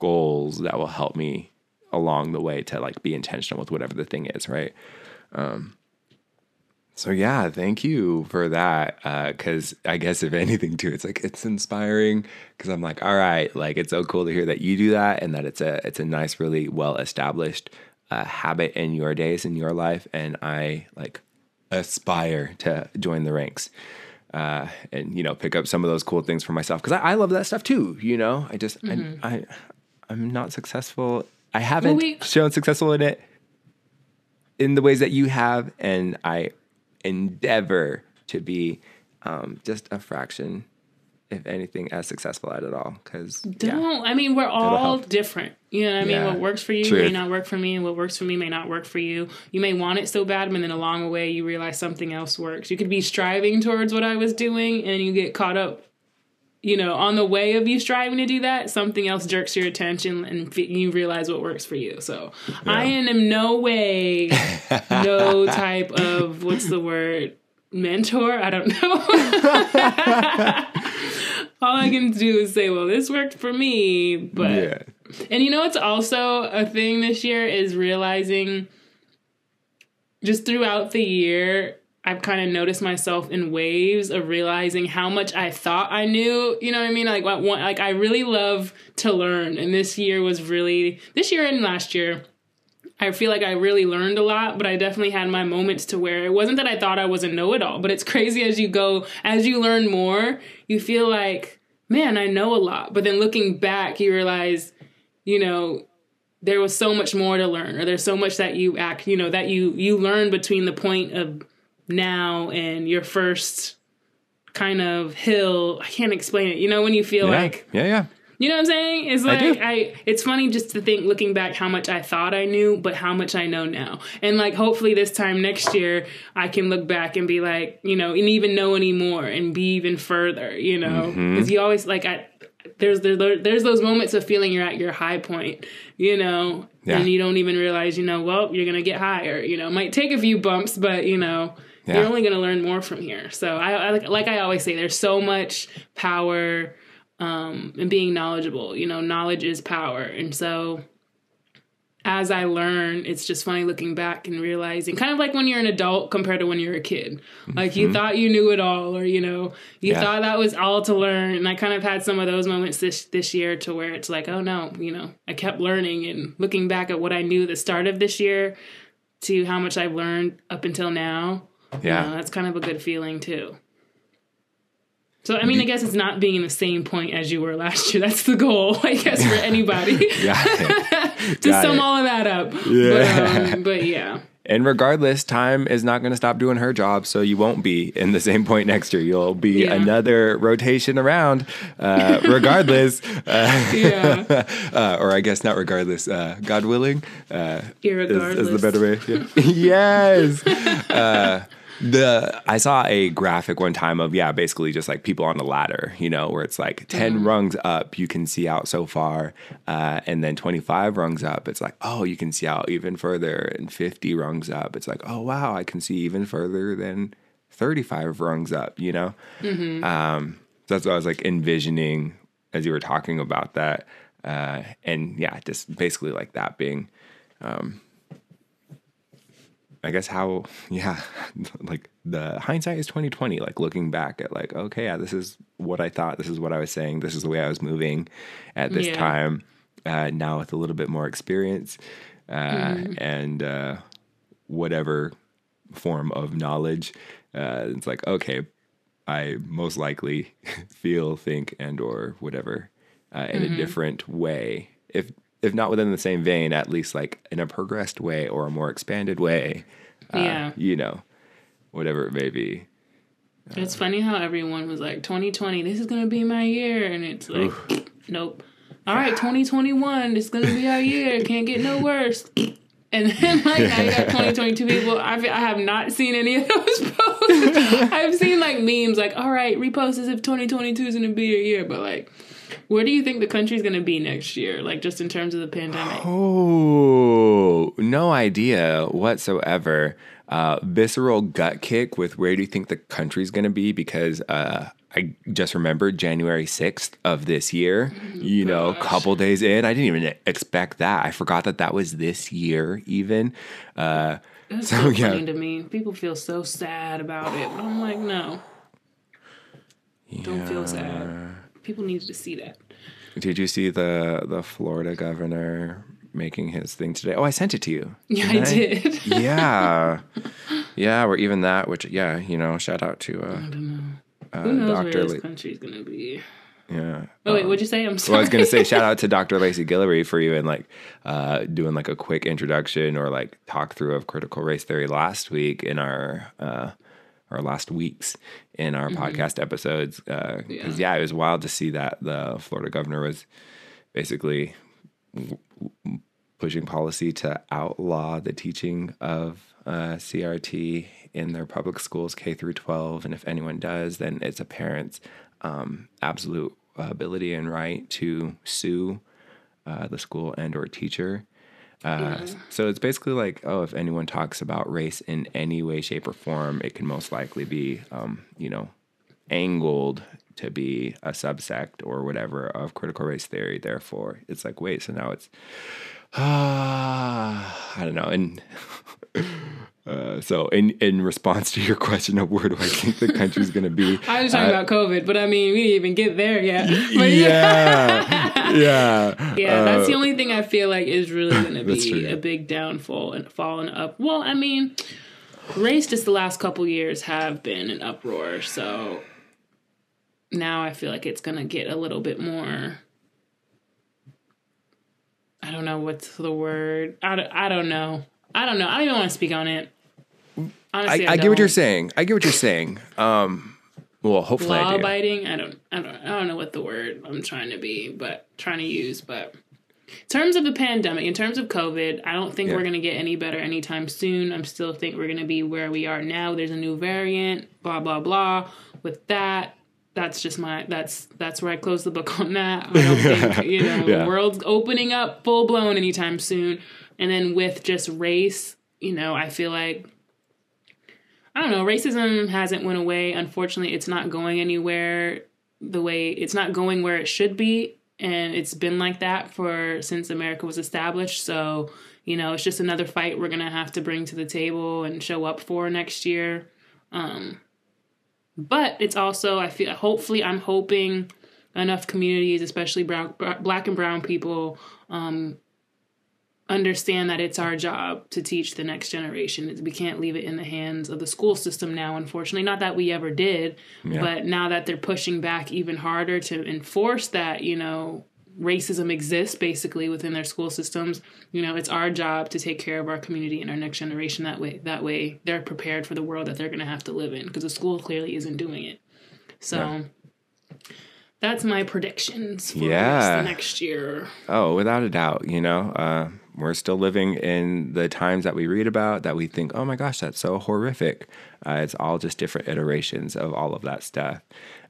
goals that will help me along the way to like be intentional with whatever the thing is, right? So yeah, thank you for that. Because I guess if anything, too, it's like it's inspiring. Because I'm like, all right, like it's so cool to hear that you do that, and that it's a it's a nice, really well established uh, habit in your days in your life, and I like aspire to join the ranks. Uh, and you know, pick up some of those cool things for myself because I, I love that stuff too. You know, I just I, I I'm not successful. I haven't we- shown successful in it in the ways that you have, and I endeavor to be um, just a fraction, if anything, as successful at it all. Because Don't. I mean, we're all different. You know what I mean? What works for you may not work for me, and what works for me may not work for you. You may want it so bad, and then along the way, you realize something else works. You could be striving towards what I was doing, and you get caught up. You know, on the way of you striving to do that, something else jerks your attention, and f- you realize what works for you. So, I am in no way, no type of what's the word, mentor. I don't know. All I can do is say, well, this worked for me, but yeah, and you know what's also a thing this year is realizing just throughout the year I've kind of noticed myself in waves of realizing how much I thought I knew. You know what I mean? Like what like I really love to learn and this year was really this year and last year I feel like I really learned a lot, but I definitely had my moments to where it wasn't that I thought I was a know it all, but it's crazy as you go, as you learn more, you feel like, man, I know a lot. But then looking back, you realize, you know, there was so much more to learn, or there's so much that you act, you know, that you you learn between the point of now and your first kind of hill. I can't explain it. You know, when you feel yeah, like yeah, yeah. you know what I'm saying? It's like do. I, it's funny just to think looking back how much I thought I knew, but how much I know now. And like hopefully this time next year I can look back and be like, you know, and even know anymore and be even further, you know. Mm-hmm. Cuz you always like I there's there, there's those moments of feeling you're at your high point, you know, Yeah. and you don't even realize, you know, well, you're going to get higher, you know. It might take a few bumps, but you know, Yeah. you're only going to learn more from here. So I, I like, like I always say, there's so much power um, in being knowledgeable. You know, knowledge is power, and so as I learn, it's just funny looking back and realizing, kind of like when you're an adult compared to when you're a kid. Like you thought you knew it all, or you know, you Yeah. thought that was all to learn. And I kind of had some of those moments this this year to where it's like, oh no, you know, I kept learning and looking back at what I knew at the start of this year to how much I've learned up until now. You Yeah. know, that's kind of a good feeling too. So I mean, I guess it's not being in the same point as you were last year. That's the goal, I guess, for anybody. Yeah. to Got sum it. all of that up. Yeah. But, um, but yeah. And regardless, time is not going to stop doing her job, so you won't be in the same point next year. You'll be Yeah. another rotation around, uh, regardless, uh, Yeah. uh, or I guess not regardless. Uh, God willing, uh, is, Irregardless. is the better way. Yeah. yes. The I saw a graphic one time of yeah, basically just like people on a ladder, you know, where it's like 10 rungs up, you can see out so far, uh, and then twenty five rungs up, it's like oh, you can see out even further, and fifty rungs up, it's like oh wow, I can see even further than thirty five rungs up, you know. Um, so that's what I was like envisioning as you were talking about that, uh, and yeah, just basically like that being. I guess how yeah, like the hindsight is twenty twenty. Like looking back at like okay, yeah, this is what I thought. This is what I was saying. This is the way I was moving at this Yeah. time. Uh, now with a little bit more experience uh, and uh, whatever form of knowledge, uh, it's like okay, I most likely feel, think, and or whatever uh, in a different way. If if not within the same vein, at least like in a progressed way or a more expanded way. Uh, Yeah. You know, whatever it may be. It's funny how everyone was like, 2020, this is going to be my year. And it's like, nope. All right, 2021, this is going to be our year. Can't get no worse. And then, like, now you got 2022 people. I've, I have not seen any of those posts. I've seen, like, memes like, all right, repost as if 2022 is going to be your year. But, like, where do you think the country's going to be next year? Like, just in terms of the pandemic? Oh, no idea whatsoever. Uh, visceral gut kick with where do you think the country's going to be? Because uh, I just remembered January 6th of this year, you know, a couple days in. I didn't even expect that. I forgot that that was this year, even. Uh, That's So, so yeah. funny to me. People feel so sad about it. But I'm like, no. Don't feel sad. People needed to see that. Did you see the the Florida governor making his thing today? Oh, I sent it to you. Yeah, I Didn't did. yeah, yeah, or even that. Which yeah, you know, shout out to uh, I don't know. uh, Who knows Doctor. where this country's gonna be? yeah. Oh wait, what'd you say? I'm Well, sorry. I was gonna say shout out to Dr. Lacey Guillory for even like uh, doing like a quick introduction or like talk through of critical race theory last week in our uh, our last weeks in our podcast episodes. Because yeah. it was wild to see that the Florida governor was basically w- w- pushing policy to outlaw the teaching of uh, CRT in their public schools K through 12, and if anyone does, then it's a parent's um, absolute ability and right to sue uh, the school and or teacher. Uh, So it's basically like, oh, if anyone talks about race in any way, shape, or form, it can most likely be, um, you know, angled to be a subsect or whatever of critical race theory. Therefore, it's like, wait, so now it's, I don't know. And uh, so, in in response to your question of where do I think the country's going to be, I was talking uh, about COVID, but I mean, we didn't even get there yet. But yeah, yeah, yeah, yeah, that's Uh, the only thing I feel like is really going to be true. a big downfall and falling up. Well, I mean, race just the last couple years have been an uproar, so now I feel like it's going to get a little bit more. I don't know what's the word. I don't, I don't know. I don't know. I don't even want to speak on it. I, Honestly, I get what you're saying. I get what you're saying. Um, well, hopefully I law do. abiding. I don't, I don't, I don't know what the word I'm trying to be, but trying to use. But in terms of the pandemic, in terms of COVID, I don't think Yeah. we're going to get any better anytime soon. I'm still think we're going to be where we are now. There's a new variant, blah blah blah. With that, that's just my that's that's where I close the book on that. I don't think you know Yeah. the world's opening up full blown anytime soon. And then with just race, you know, I feel like I don't know. Racism hasn't went away. Unfortunately, it's not going anywhere the way it's not going where it should be, and it's been like that for since America was established. So you know, it's just another fight we're gonna have to bring to the table and show up for next year. Um, but it's also I feel hopefully I'm hoping enough communities, especially brown, black and brown people, um, understand that it's our job to teach the next generation. We can't leave it in the hands of the school system now, unfortunately. Not that we ever did, yeah. but now that they're pushing back even harder to enforce that, you know, racism exists basically within their school systems, you know, it's our job to take care of our community and our next generation that way. That way they're prepared for the world that they're going to have to live in because the school clearly isn't doing it. So yeah that's my predictions for yeah. the next year. Oh, without a doubt. You know, uh, we're still living in the times that we read about that we think, oh my gosh, that's so horrific. Uh, it's all just different iterations of all of that stuff.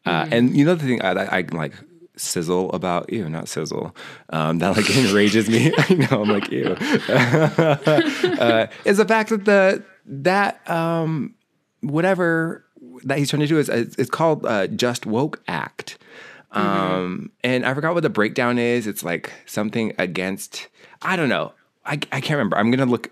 Uh, mm-hmm. And you know the thing I, I, I like sizzle about you, not sizzle um, that like enrages me i know i'm like you. uh, is the fact that the that um, whatever that he's trying to do is it's called uh, just woke act Mm-hmm. Um, and I forgot what the breakdown is. It's like something against, I don't know. I, I can't remember. I'm to look.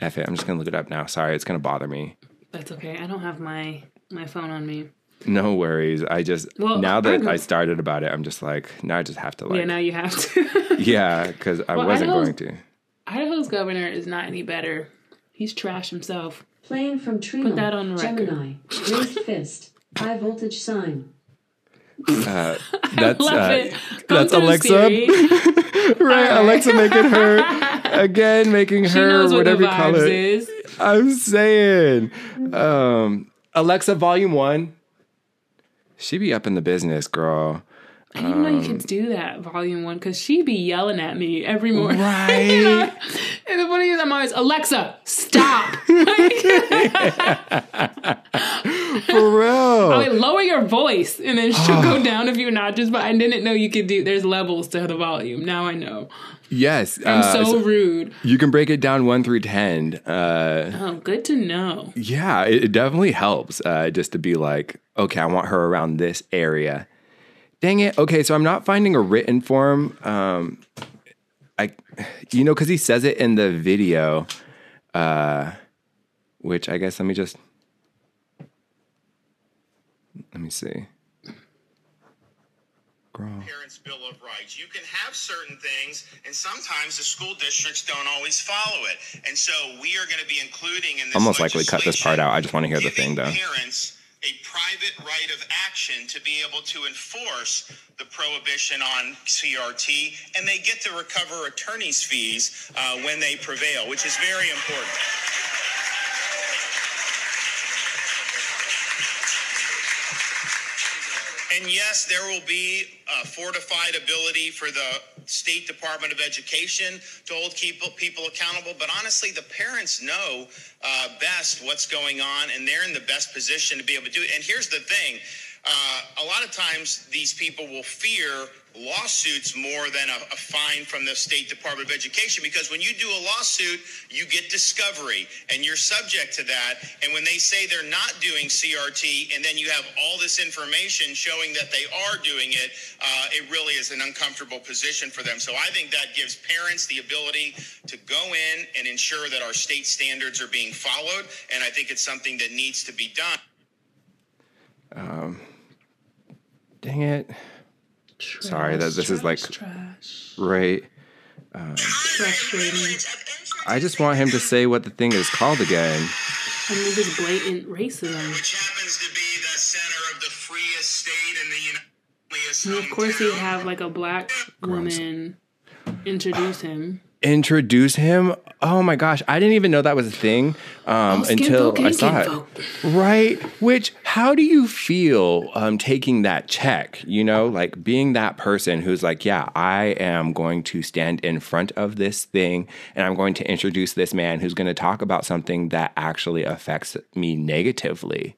F it. I'm just to look it up now. Sorry. It's to bother me. That's okay. I don't have my, my phone on me. No worries. I just, well, now that I started about it, I'm just like, now I just have to like. Yeah, now you have to. yeah, because I well, wasn't Idaho's, going to. Idaho's governor is not any better. He's trash himself. Playing from Tremont, Put that on record. Gemini, raised fist, high voltage sign. Uh, that's uh, that's Alexa, right? right? Alexa making her again, making she her whatever what you call it. Is. I'm saying, um, Alexa, Volume One. She be up in the business, girl. I didn't um, know you could um, do that, volume one, because she'd be yelling at me every morning. Right. you know? And the funny is, I'm always, Alexa, stop. For real. I mean, lower your voice, and then she'll go down a few notches, but I didn't know you could do, there's levels to the volume. Now I know. Yes. I'm uh, so, so, rude. You can break it down one through 10. Uh, oh, good to know. Yeah, it, it definitely helps uh, just to be like, okay, I want her around this area Dang it. Okay, so I'm not finding a written form. Um, I, you know, because he says it in the video, uh, which I guess let me just let me see. Girl. Parents' Bill of Rights. You can have certain things, and sometimes the school districts don't always follow it. And so we are going to be including in this. Almost likely cut this part out. I just want to hear the thing though. Parents a private right of action to be able to enforce the prohibition on CRT, and they get to recover attorney's fees uh, when they prevail, which is very important. And yes, there will be a fortified ability for the State Department of Education to hold people, people accountable. But honestly, the parents know uh, best what's going on, and they're in the best position to be able to do it. And here's the thing uh, a lot of times these people will fear lawsuits more than a, a, fine from the State Department of Education because when you do a lawsuit, you get discovery and you're subject to that. And when they say they're not doing CRT and then you have all this information showing that they are doing it, uh, it really is an uncomfortable position for them. So I think that gives parents the ability to go in and ensure that our state standards are being followed. And I think it's something that needs to be done. Um, dang it. Trash, Sorry that this trash, is like trash. right. Um. I just want him to say what the thing is called again. I mean, this blatant racism. Which happens to be the center of the freest state in the United And of course, he'd have like a black woman introduce him introduce him. Oh my gosh, I didn't even know that was a thing um, oh, until I saw it. Right? Which, how do you feel um, taking that check? You know, like being that person who's like, yeah, I am going to stand in front of this thing and I'm going to introduce this man who's going to talk about something that actually affects me negatively.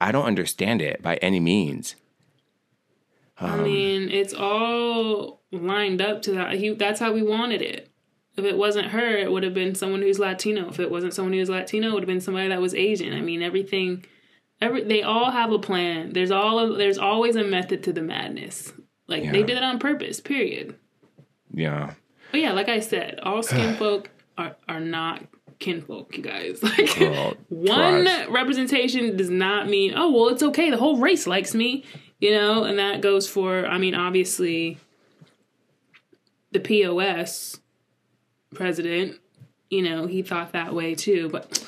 I don't understand it by any means. Um, I mean, it's all lined up to that. He, that's how we wanted it if it wasn't her, it would have been someone who's Latino. If it wasn't someone who's Latino, it would have been somebody that was Asian. I mean, everything, every they all have a plan. There's all of, there's always a method to the madness. Like they did it on purpose. Period. Yeah. But yeah, like I said, all skin folk are are not kinfolk, you guys. Like Girl, one trust. representation does not mean oh well it's okay the whole race likes me you know and that goes for i mean obviously the pos president you know he thought that way too but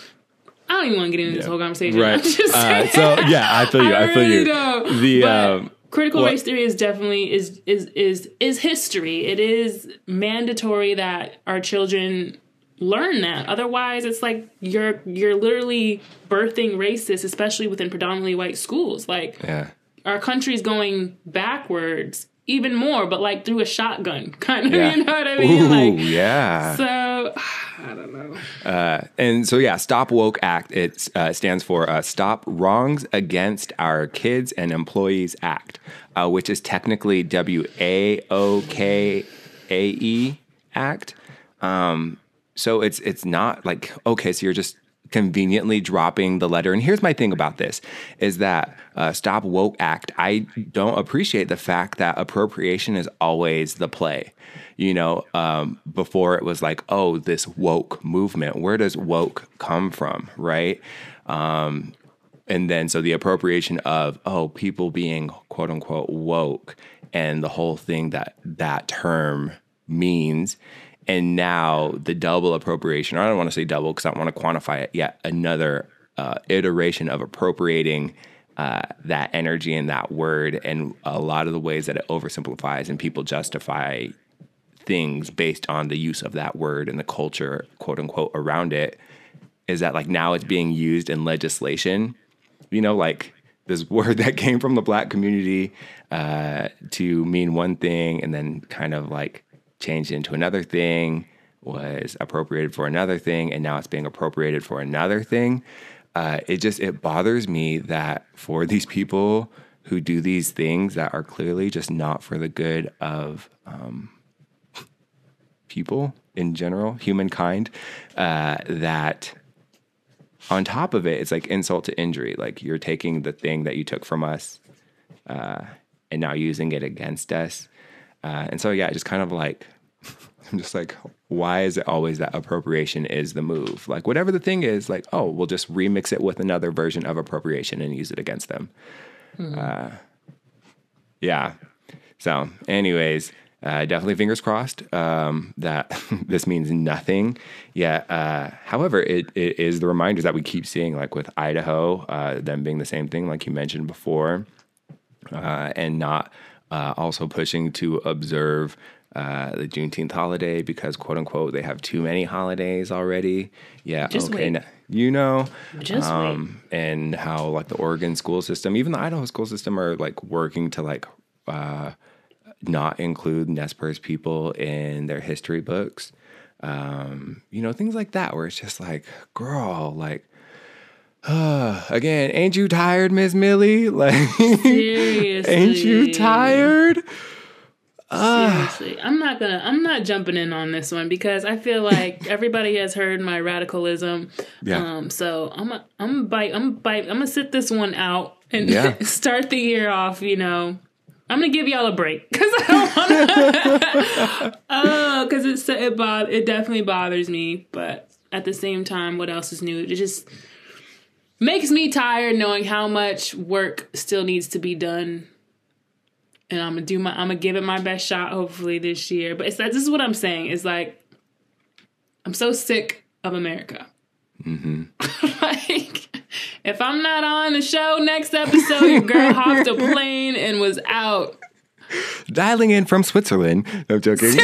i don't even want to get into this whole conversation Right. Uh, so yeah, I feel you. I, feel really you. don't. The um, critical what- race theory is definitely is is is is history. It is mandatory that our children learn that. Otherwise, it's like you're you're literally birthing racists, especially within predominantly white schools. Like yeah. our country's going backwards even more, but like through a shotgun, kind of. Yeah. You know what I mean? Ooh, like yeah. so. I don't know. Uh, And so, yeah, Stop Woke Act, it uh, stands for uh, Stop Wrongs Against Our Kids and Employees Act, uh, which is technically W A O K A E Act. Um, so it's it's not like okay, so you're just conveniently dropping the letter. And here's my thing about this: is that uh, Stop Woke Act. I don't appreciate the fact that appropriation is always the play. You know, um, before it was like, oh, this woke movement. Where does woke come from, right? Um, and then so the appropriation of oh people being quote unquote woke and the whole thing that that term means and now the double appropriation or i don't want to say double because i don't want to quantify it yet another uh, iteration of appropriating uh, that energy and that word and a lot of the ways that it oversimplifies and people justify things based on the use of that word and the culture quote unquote around it is that like now it's being used in legislation. You know, like this word that came from the black community uh, to mean one thing and then kind of like changed into another thing was appropriated for another thing and now it's being appropriated for another thing. Uh, it just it bothers me that for these people who do these things that are clearly just not for the good of um, people in general, humankind, uh, that on top of it, it's like insult to injury. Like you're taking the thing that you took from us uh, and now using it against us. Uh, and so, yeah, just kind of like, I'm just like, why is it always that appropriation is the move? Like, whatever the thing is, like, oh, we'll just remix it with another version of appropriation and use it against them. Uh, yeah. So, anyways, uh, definitely fingers crossed um, that this means nothing. Yeah. Uh, however, it, it is the reminders that we keep seeing, like with Idaho, uh, them being the same thing, like you mentioned before, uh, and not uh, also pushing to observe uh, the Juneteenth holiday because, quote unquote, they have too many holidays already. Yeah. Just okay. you know, Just um, and how like the Oregon school system, even the Idaho school system, are like working to like uh, not include Nez Perce people in their history books. Um, you know, things like that, where it's just like, girl, like, uh, again, ain't you tired, Miss Millie? Like, Seriously. ain't you tired? Seriously, I'm not gonna. I'm not jumping in on this one because I feel like everybody has heard my radicalism. Yeah. Um. So I'm. A, I'm bite. I'm bite. I'm gonna sit this one out and Yeah. start the year off. You know, I'm gonna give y'all a break because I don't want to. Oh, because it's it bod. It definitely bothers me, but at the same time, what else is new? It just makes me tired knowing how much work still needs to be done and I'm gonna do my I'm gonna give it my best shot hopefully this year. But it's that this is what I'm saying. It's like I'm so sick of America. Mm-hmm. like if I'm not on the show next episode, your girl hopped a plane and was out. Dialing in from Switzerland. No, I'm joking.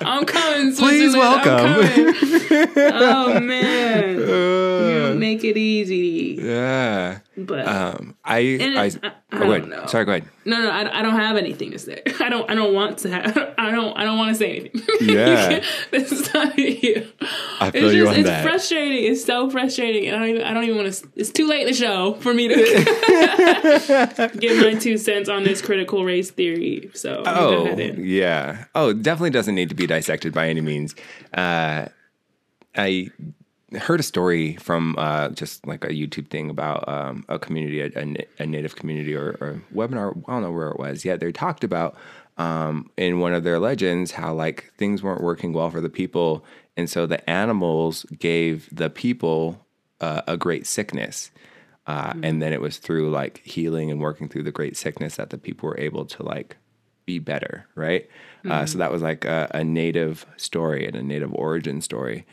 I'm coming. Please welcome. coming. oh man, don't make it easy. yeah. But Um, I, I, I- I oh, don't know. Sorry, go ahead. no, no, I, I don't have anything to say. I don't. I don't want to have. I don't. I don't want to say anything. Yeah. this is not you. I feel it's you just on it's that. frustrating. It's so frustrating, and I don't even I don't even want to. It's too late in the show for me to give my two cents on this critical race theory. So I'm gonna go Oh, yeah. Oh, definitely doesn't need to be dissected by any means. Uh, I heard a story from uh, just like a YouTube thing about um, a community, a, a a native community or, or webinar. I don't know where it was. Yeah, they talked about um, in one of their legends how like things weren't working well for the people, and so the animals gave the people uh, a great sickness. Uh, And then it was through like healing and working through the great sickness that the people were able to like be better, right? Uh, so that was like a, a native story and a native origin story.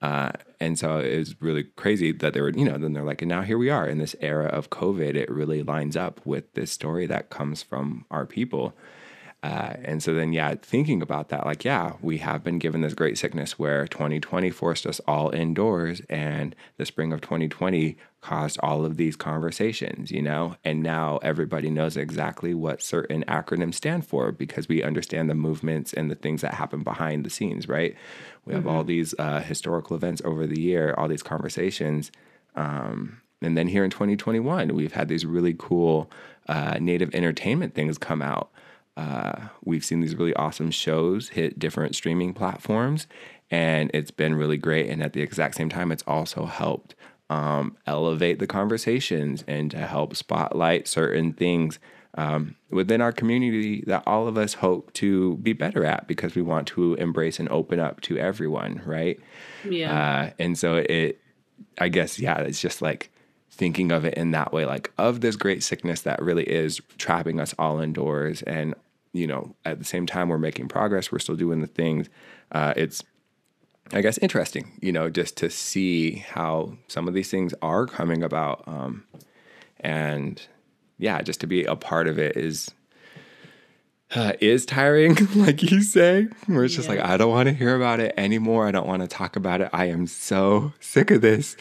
Uh, and so it was really crazy that they were, you know, then they're like, and now here we are in this era of COVID. It really lines up with this story that comes from our people. Uh, and so then, yeah, thinking about that, like, yeah, we have been given this great sickness where 2020 forced us all indoors, and the spring of 2020 caused all of these conversations, you know? And now everybody knows exactly what certain acronyms stand for because we understand the movements and the things that happen behind the scenes, right? We have all these uh, historical events over the year, all these conversations. Um, and then here in 2021, we've had these really cool uh, native entertainment things come out. Uh, we've seen these really awesome shows hit different streaming platforms, and it's been really great. And at the exact same time, it's also helped um, elevate the conversations and to help spotlight certain things um, within our community that all of us hope to be better at because we want to embrace and open up to everyone, right? yeah. Uh, and so it, I guess, yeah, it's just like thinking of it in that way, like of this great sickness that really is trapping us all indoors. And, you know, at the same time, we're making progress, we're still doing the things. Uh, it's, I guess, interesting, you know, just to see how some of these things are coming about. Um, and yeah, just to be a part of it is. Uh, is tiring, like you say, where it's just like, I don't want to hear about it anymore. I don't want to talk about it. I am so sick of this.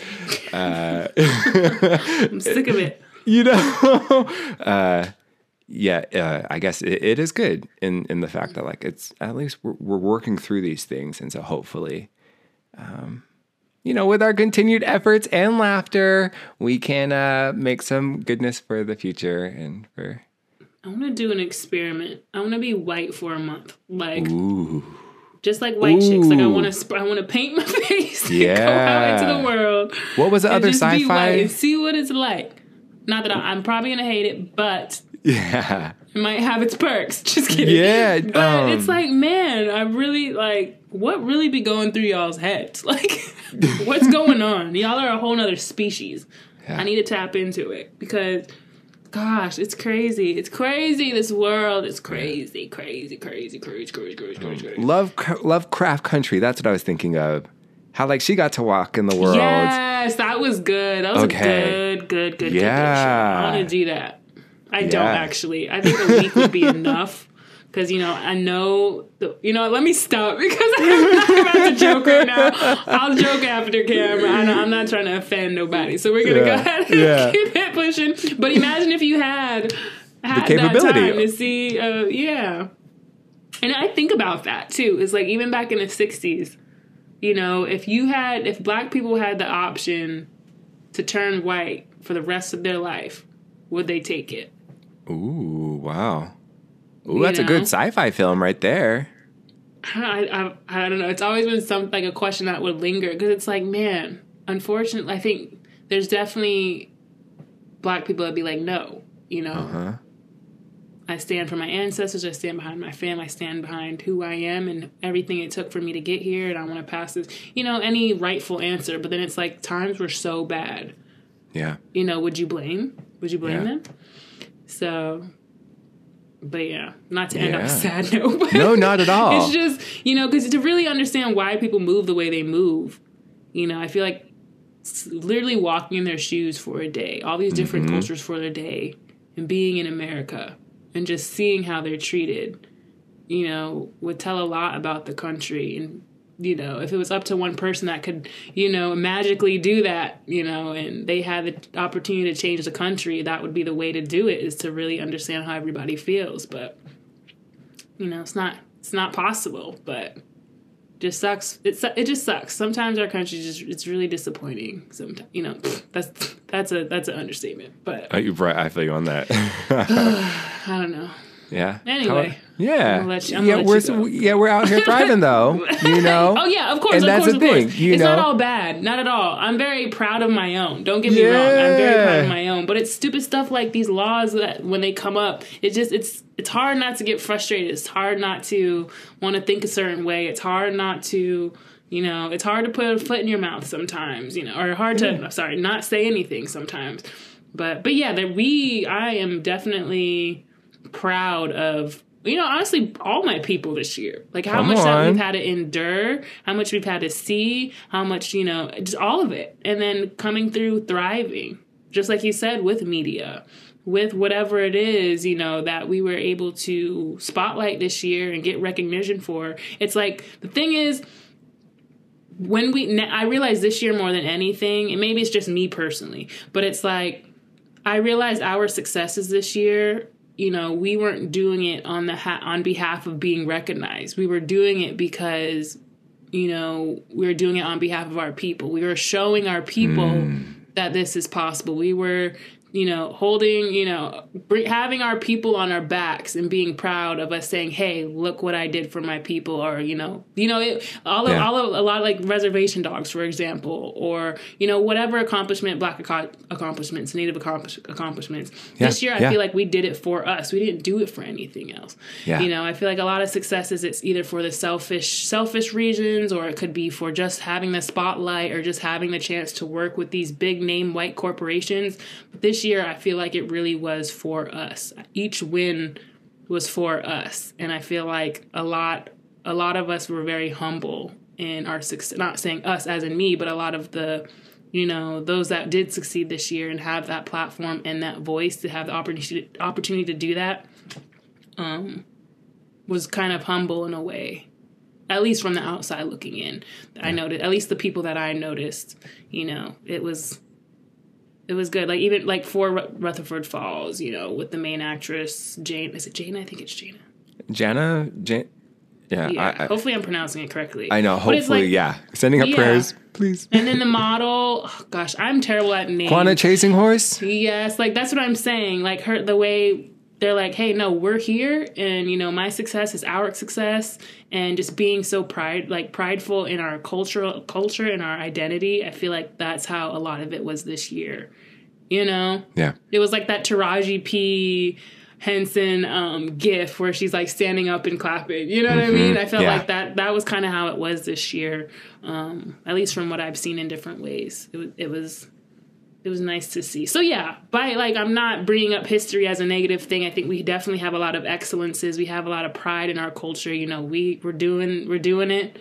Uh, I'm sick of it. you know uh yeah uh, i guess it, it is good in in the fact that like it's at least we're, we're working through these things and so hopefully um you know with our continued efforts and laughter we can uh make some goodness for the future and for I want to do an experiment. I want to be white for a month, like ooh just like white chicks. Like I want to, sp- I want to paint my face and go out into the world. what was the other just be white sci-fi and see what it's like. Not that I, I'm probably gonna hate it, but yeah it might have its perks. Just kidding. Yeah, but um, it's like, man, I really like what really be going through y'all's heads. Like, what's going on? Y'all are a whole nother species. Yeah. I need to tap into it because, gosh, it's crazy. It's crazy. This world is crazy, crazy, crazy, crazy, crazy, crazy, mm. crazy, crazy. love lovecraft country that's what i was thinking of how like she got to walk in the world Yes, that was good. That was Okay. a good, good, good, Yeah. good, good show. I want to do that. I don't actually. I think a week would be enough. Because, you know, I know, the, you know, let me stop because I'm not about to joke right now. I'll joke after camera. I know, I'm not trying to offend nobody. So we're going to go ahead and Yeah. keep it pushing. But imagine if you had, had capability. that time to see, uh, yeah. And I think about that too. It's like even back in the 60s, you know, if you had, if black people had the option to turn white for the rest of their life, would they take it? Ooh, wow. Ooh, that's a good sci-fi film right there. I, I, I don't know. It's always been some like a question that would linger because it's like, man, unfortunately, I think there's definitely black people that be like, no, you know. Uh-huh. I stand for my ancestors. I stand behind my family. I stand behind who I am and everything it took for me to get here. And I want to pass this, you know, any rightful answer. But then it's like times were so bad. Yeah. You know, would you blame? Would you blame Yeah. them? So, but yeah, not to end on a sad note. No, not at all. It's just you know because to really understand why people move the way they move, you know, I feel like literally walking in their shoes for a day, all these different Mm-hmm. cultures for a day, and being in America and just seeing how they're treated, you know, would tell a lot about the country. And you know, if it was up to one person that could, you know, magically do that, you know, and they had the opportunity to change the country, that would be the way to do it is to really understand how everybody feels. But you know, it's not it's not possible, but just sucks. It it just sucks. Sometimes our country just it's really disappointing. Sometimes you know that's that's a that's an understatement. But you're right. I feel you on that. I don't know. yeah. Anyway. Yeah. Let you- yeah, let we're yeah we're out here thriving though. You know. Oh yeah, of course, And of that's course, the of course. thing, you it's not all bad, not at all. I'm very proud of my own. Don't get me wrong, I'm very proud of my own. But it's stupid stuff like these laws that when they come up, it just it's it's hard not to get frustrated. It's hard not to want to think a certain way. It's hard not to you know, it's hard to put a foot in your mouth sometimes, you know, or hard to mm. sorry, not say anything sometimes. But but yeah, that we I am definitely proud of you know honestly all my people this year. Like how Come much that we've had to endure how much we've had to see how much you know just all of it. And then coming through thriving. Just like you said with media with whatever it is you know that we were able to spotlight this year and get recognition for. It's like the thing is when we i realized this year more than anything and maybe it's just me personally but it's like I realized our successes this year, you know, we weren't doing it on the ha- on behalf of being recognized. We were doing it because you know, we were doing it on behalf of our people. We were showing our people hmm. that this is possible. We were, you know, holding, you know, having our people on our backs and being proud of us saying, "Hey, look what I did for my people," or you know, you know, it, all of, all of a lot of like reservation dogs, for example, or you know, whatever accomplishment, black aco- accomplishments, native accomplish- accomplishments. This year, I yeah. feel like we did it for us. We didn't do it for anything else. Yeah. You know, I feel like a lot of successes, it's either for the selfish, selfish reasons, or it could be for just having the spotlight or just having the chance to work with these big name white corporations. But this year, I feel like it really was for us. Each win was for us, and I feel like a lot, a lot of us were very humble in our success. Not saying us as in me, but a lot of the you know those that did succeed this year and have that platform and that voice to have the opportunity opportunity to do that um was kind of humble in a way at least from the outside looking in i noticed at least the people that i noticed you know it was it was good like even like for rutherford falls you know with the main actress jane is it jane i think it's Jana. Jana, Jan- yeah, yeah I, I, hopefully i'm pronouncing it correctly I know. Hopefully, like- yeah. Sending up Yeah. prayers, please. and then the model oh, gosh i'm terrible at names Quanta chasing horse. Yes, like that's what I'm saying. Like her, the way they're like, hey, no, we're here, and you know, my success is our success, and just being so pride, like prideful in our cultural culture and our identity. I feel like that's how a lot of it was this year. You know, Yeah. it was like that Taraji P. Henson um, gif where she's like standing up and clapping. You know what I mean? I felt Yeah. like that. That was kind of how it was this year, um, at least from what I've seen in different ways. It was. It was it was nice to see. So yeah, by like I'm not bringing up history as a negative thing. I think we definitely have a lot of excellences. We have a lot of pride in our culture. You know, we we're doing we're doing it.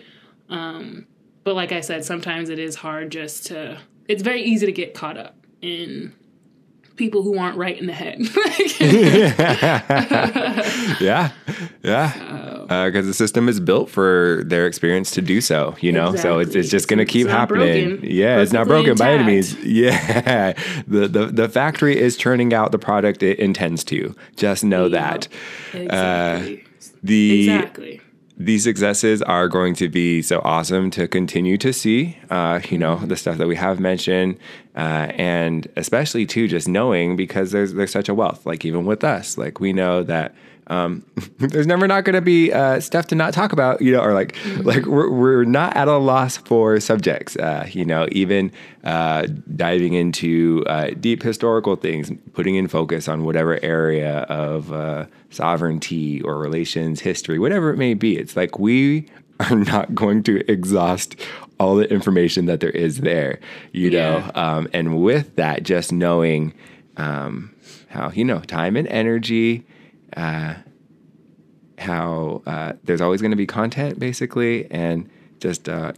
Um, but like I said, sometimes it is hard just to. It's very easy to get caught up in people who aren't right in the head. Yeah. Yeah. Because uh, the system is built for their experience to do so, you know? So it's, it's just going to keep happening. broken. Yeah, it's not broken by any means. Yeah. The, the, the factory is churning out the product it intends to. Just know that. Uh, exactly. The exactly. These successes are going to be so awesome to continue to see. Uh, you know, the stuff that we have mentioned, uh, and especially too, just knowing because there's there's such a wealth. Like even with us, like we know that. Um, there's never not going to be uh, stuff to not talk about, you know, or like, like we're, we're not at a loss for subjects, uh, you know, even uh, diving into uh, deep historical things, putting in focus on whatever area of uh, sovereignty or relations, history, whatever it may be. It's like we are not going to exhaust all the information that there is there, you know. Um, and with that, just knowing um, how you know time and energy, uh, how uh, there's always going to be content, basically, and just uh,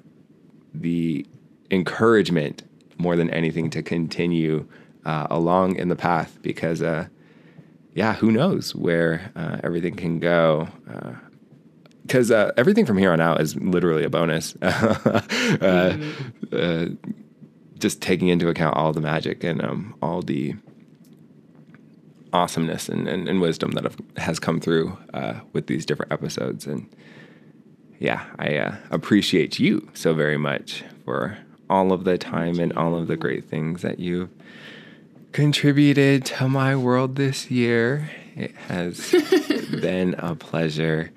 the encouragement more than anything to continue uh, along in the path because uh, yeah who knows where uh, everything can go because uh, everything from here on out is literally a bonus. Uh, uh, just taking into account all the magic and um, all the awesomeness and, and, and wisdom that have, has come through uh, with these different episodes and yeah, I uh, appreciate you so very much for all of the time and all of the great things that you've contributed to my world this year. It has been a pleasure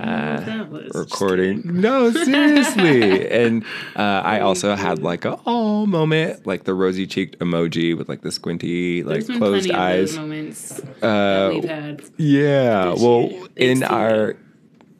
uh, That was just recording. No, seriously. and uh, I also had like a oh moment, like the rosy cheeked emoji with like the squinty, like closed eyes. moments Uh, that we've had. yeah. Well, in our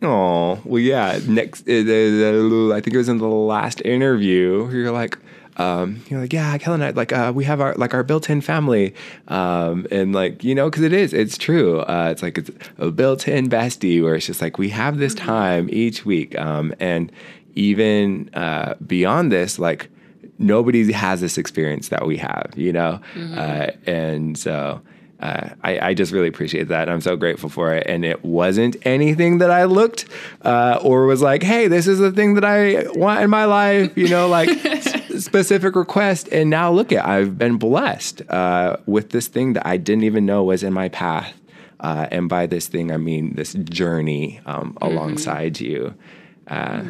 oh well, yeah. Next, uh, I think it was in the last interview. You're like. Um, you're like, yeah, Kelly and I, like, uh, we have our, like, our built-in family. Um, and like, you know, cause it is, it's true. Uh, it's like, it's a built-in bestie where it's just like, we have this Mm-hmm. time each week. Um, and even, uh, beyond this, like, nobody has this experience that we have, you know? Uh, and so uh, I, I just really appreciate that. I'm so grateful for it. And it wasn't anything that I looked uh, or was like, hey, this is the thing that I want in my life, you know, like s- specific request. And now look at, I've been blessed uh, with this thing that I didn't even know was in my path. Uh, and by this thing, I mean this journey um, alongside you. Uh,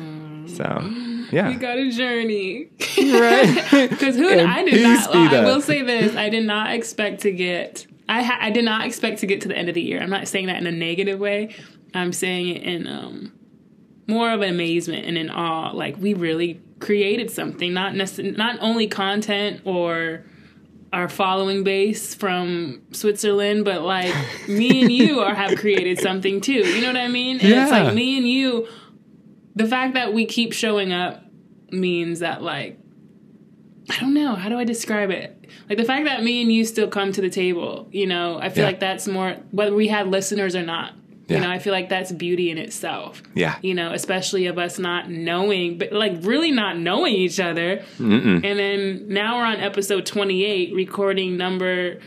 So, yeah. We got a journey. right. Because who I did not. be I will say this: I did not expect to get. I ha- I did not expect to get to the end of the year. I'm not saying that in a negative way. I'm saying it in um, more of an amazement and in awe. Like we really created something, not necess- not only content or our following base from Switzerland, but like me and you are have created something too. You know what I mean? And it's like me and you. The fact that we keep showing up means that like I don't know. How do I describe it? Like the fact that me and you still come to the table, you know, I feel Yeah. like that's more whether we had listeners or not. Yeah. You know, I feel like that's beauty in itself. Yeah. You know, especially of us not knowing, but like really not knowing each other. And then now we're on episode 28, recording number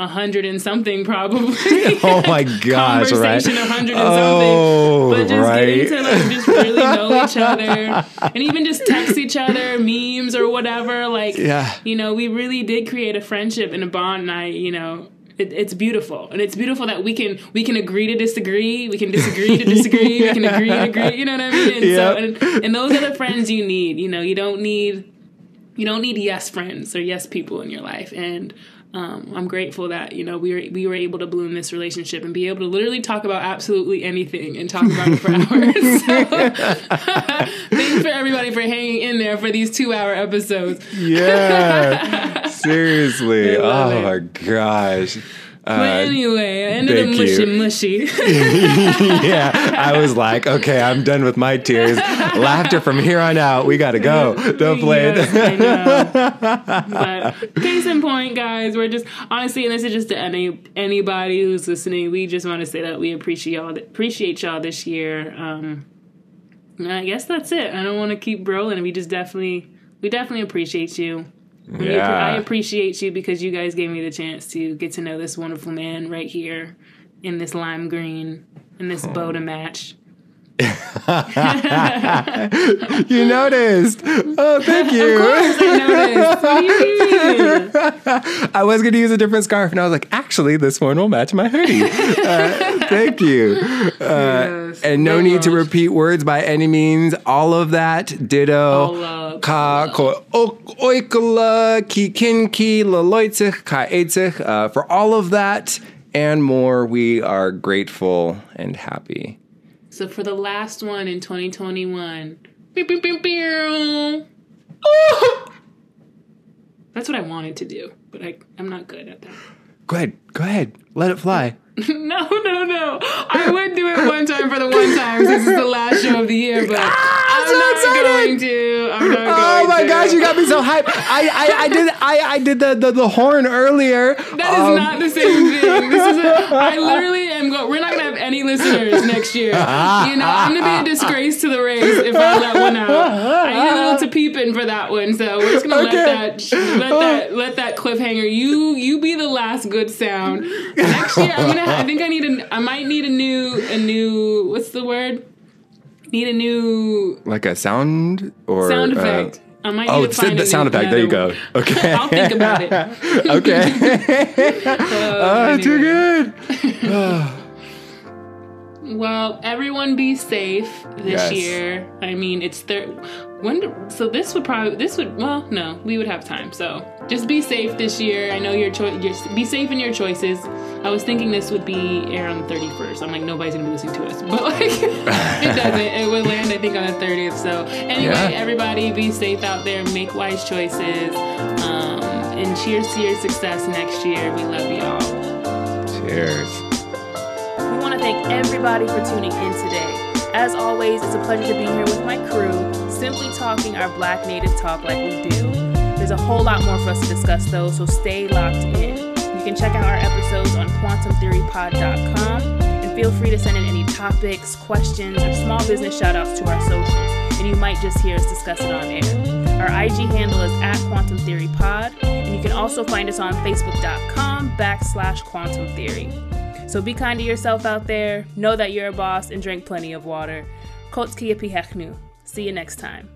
100 and something probably. Oh my gosh, right? Conversation 100 and Oh, something. But just right. getting to like just really know each other and even just text each other memes or whatever. Like, Yeah. you know, we really did create a friendship and a bond. And I, you know, it, it's beautiful, and it's beautiful that we can we can agree to disagree, we can disagree to disagree, we can agree to agree. You know what I mean? And so, and, and those are the friends you need. You know, you don't need you don't need yes friends or yes people in your life and um, I'm grateful that you know we were we were able to bloom this relationship and be able to literally talk about absolutely anything and talk about it for hours. So, thanks for everybody for hanging in there for these two hour episodes. Yeah. Seriously. Oh it. my gosh. But Uh, anyway, I ended up mushy mushy. yeah. I was like, okay, I'm done with my tears. Laughter from here on out. We got to go. Don't play Yes, it. I but case in point, guys, we're just honestly, and this is just to any anybody who's listening. We just want to say that we appreciate y'all appreciate y'all this year. Um, I guess that's it. I don't want to keep rolling. We just definitely we definitely appreciate you. Yeah. I appreciate you because you guys gave me the chance to get to know this wonderful man right here in this lime green in this Boda match. You noticed. Oh, thank you. Of course I noticed. What do you mean? I was going to use a different scarf, and I was like, actually, this one will match my hoodie. Uh, thank you. Uh, Yes. and no need to repeat words by any means. All of that, ditto. Ka ko o- ki kinki la loitzich ka. Uh, For all of that and more, we are grateful and happy. So for the last one in 2021, beep, beep, beep, beep. that's what I wanted to do, but I, I'm not good at that. Go ahead. Go ahead. Let it fly. no, no, no. I would do it one time for the one time This is the last show of the year, but ah, I'm so not excited. going to. I'm not oh going Oh my to. gosh, you got me so hyped. I, I, I did I, I did the, the, the horn earlier. That is Um, not the same thing. This is a, I literally am going. We're not gonna have any listeners next year. Ah, ah, you know, I'm gonna be a disgrace to the race if I let one out. I need a little to peeping for that one, so we're just gonna Okay. let that let that let that cliffhanger. You you be the last good sound. Next year, I'm gonna. I think I need a. I might need a new a new. What's the word? Need a new like a sound or sound uh, effect. I might need oh, to find the sound effect. There you go. Okay. I'll think about it. okay. Uh, oh, too good. Well, everyone be safe this Yes. year. I mean, it's third. When do- so this would probably this would well no we would have time so just be safe this year. I know your choice just be safe in your choices. I was thinking this would be air on the 31st I'm like nobody's gonna be listening to us. But like it doesn't. It would land I think on the 30th so anyway Yeah. everybody be safe out there. Make wise choices. Um, and cheers to your success next year. We love y'all. Cheers. We want to thank everybody for tuning in today. As always, it's a pleasure to be here with my crew, simply talking our Black Native talk like we do. There's a whole lot more for us to discuss, though, so stay locked in. You can check out our episodes on quantumtheorypod.com and feel free to send in any topics, questions, or small business shout outs to our socials, and you might just hear us discuss it on air. Our IG handle is at Quantum Theory Pod, and you can also find us on Facebook.com backslash Quantum Theory. So be kind to yourself out there, know that you're a boss, and drink plenty of water. Kotski Hechnu. See you next time.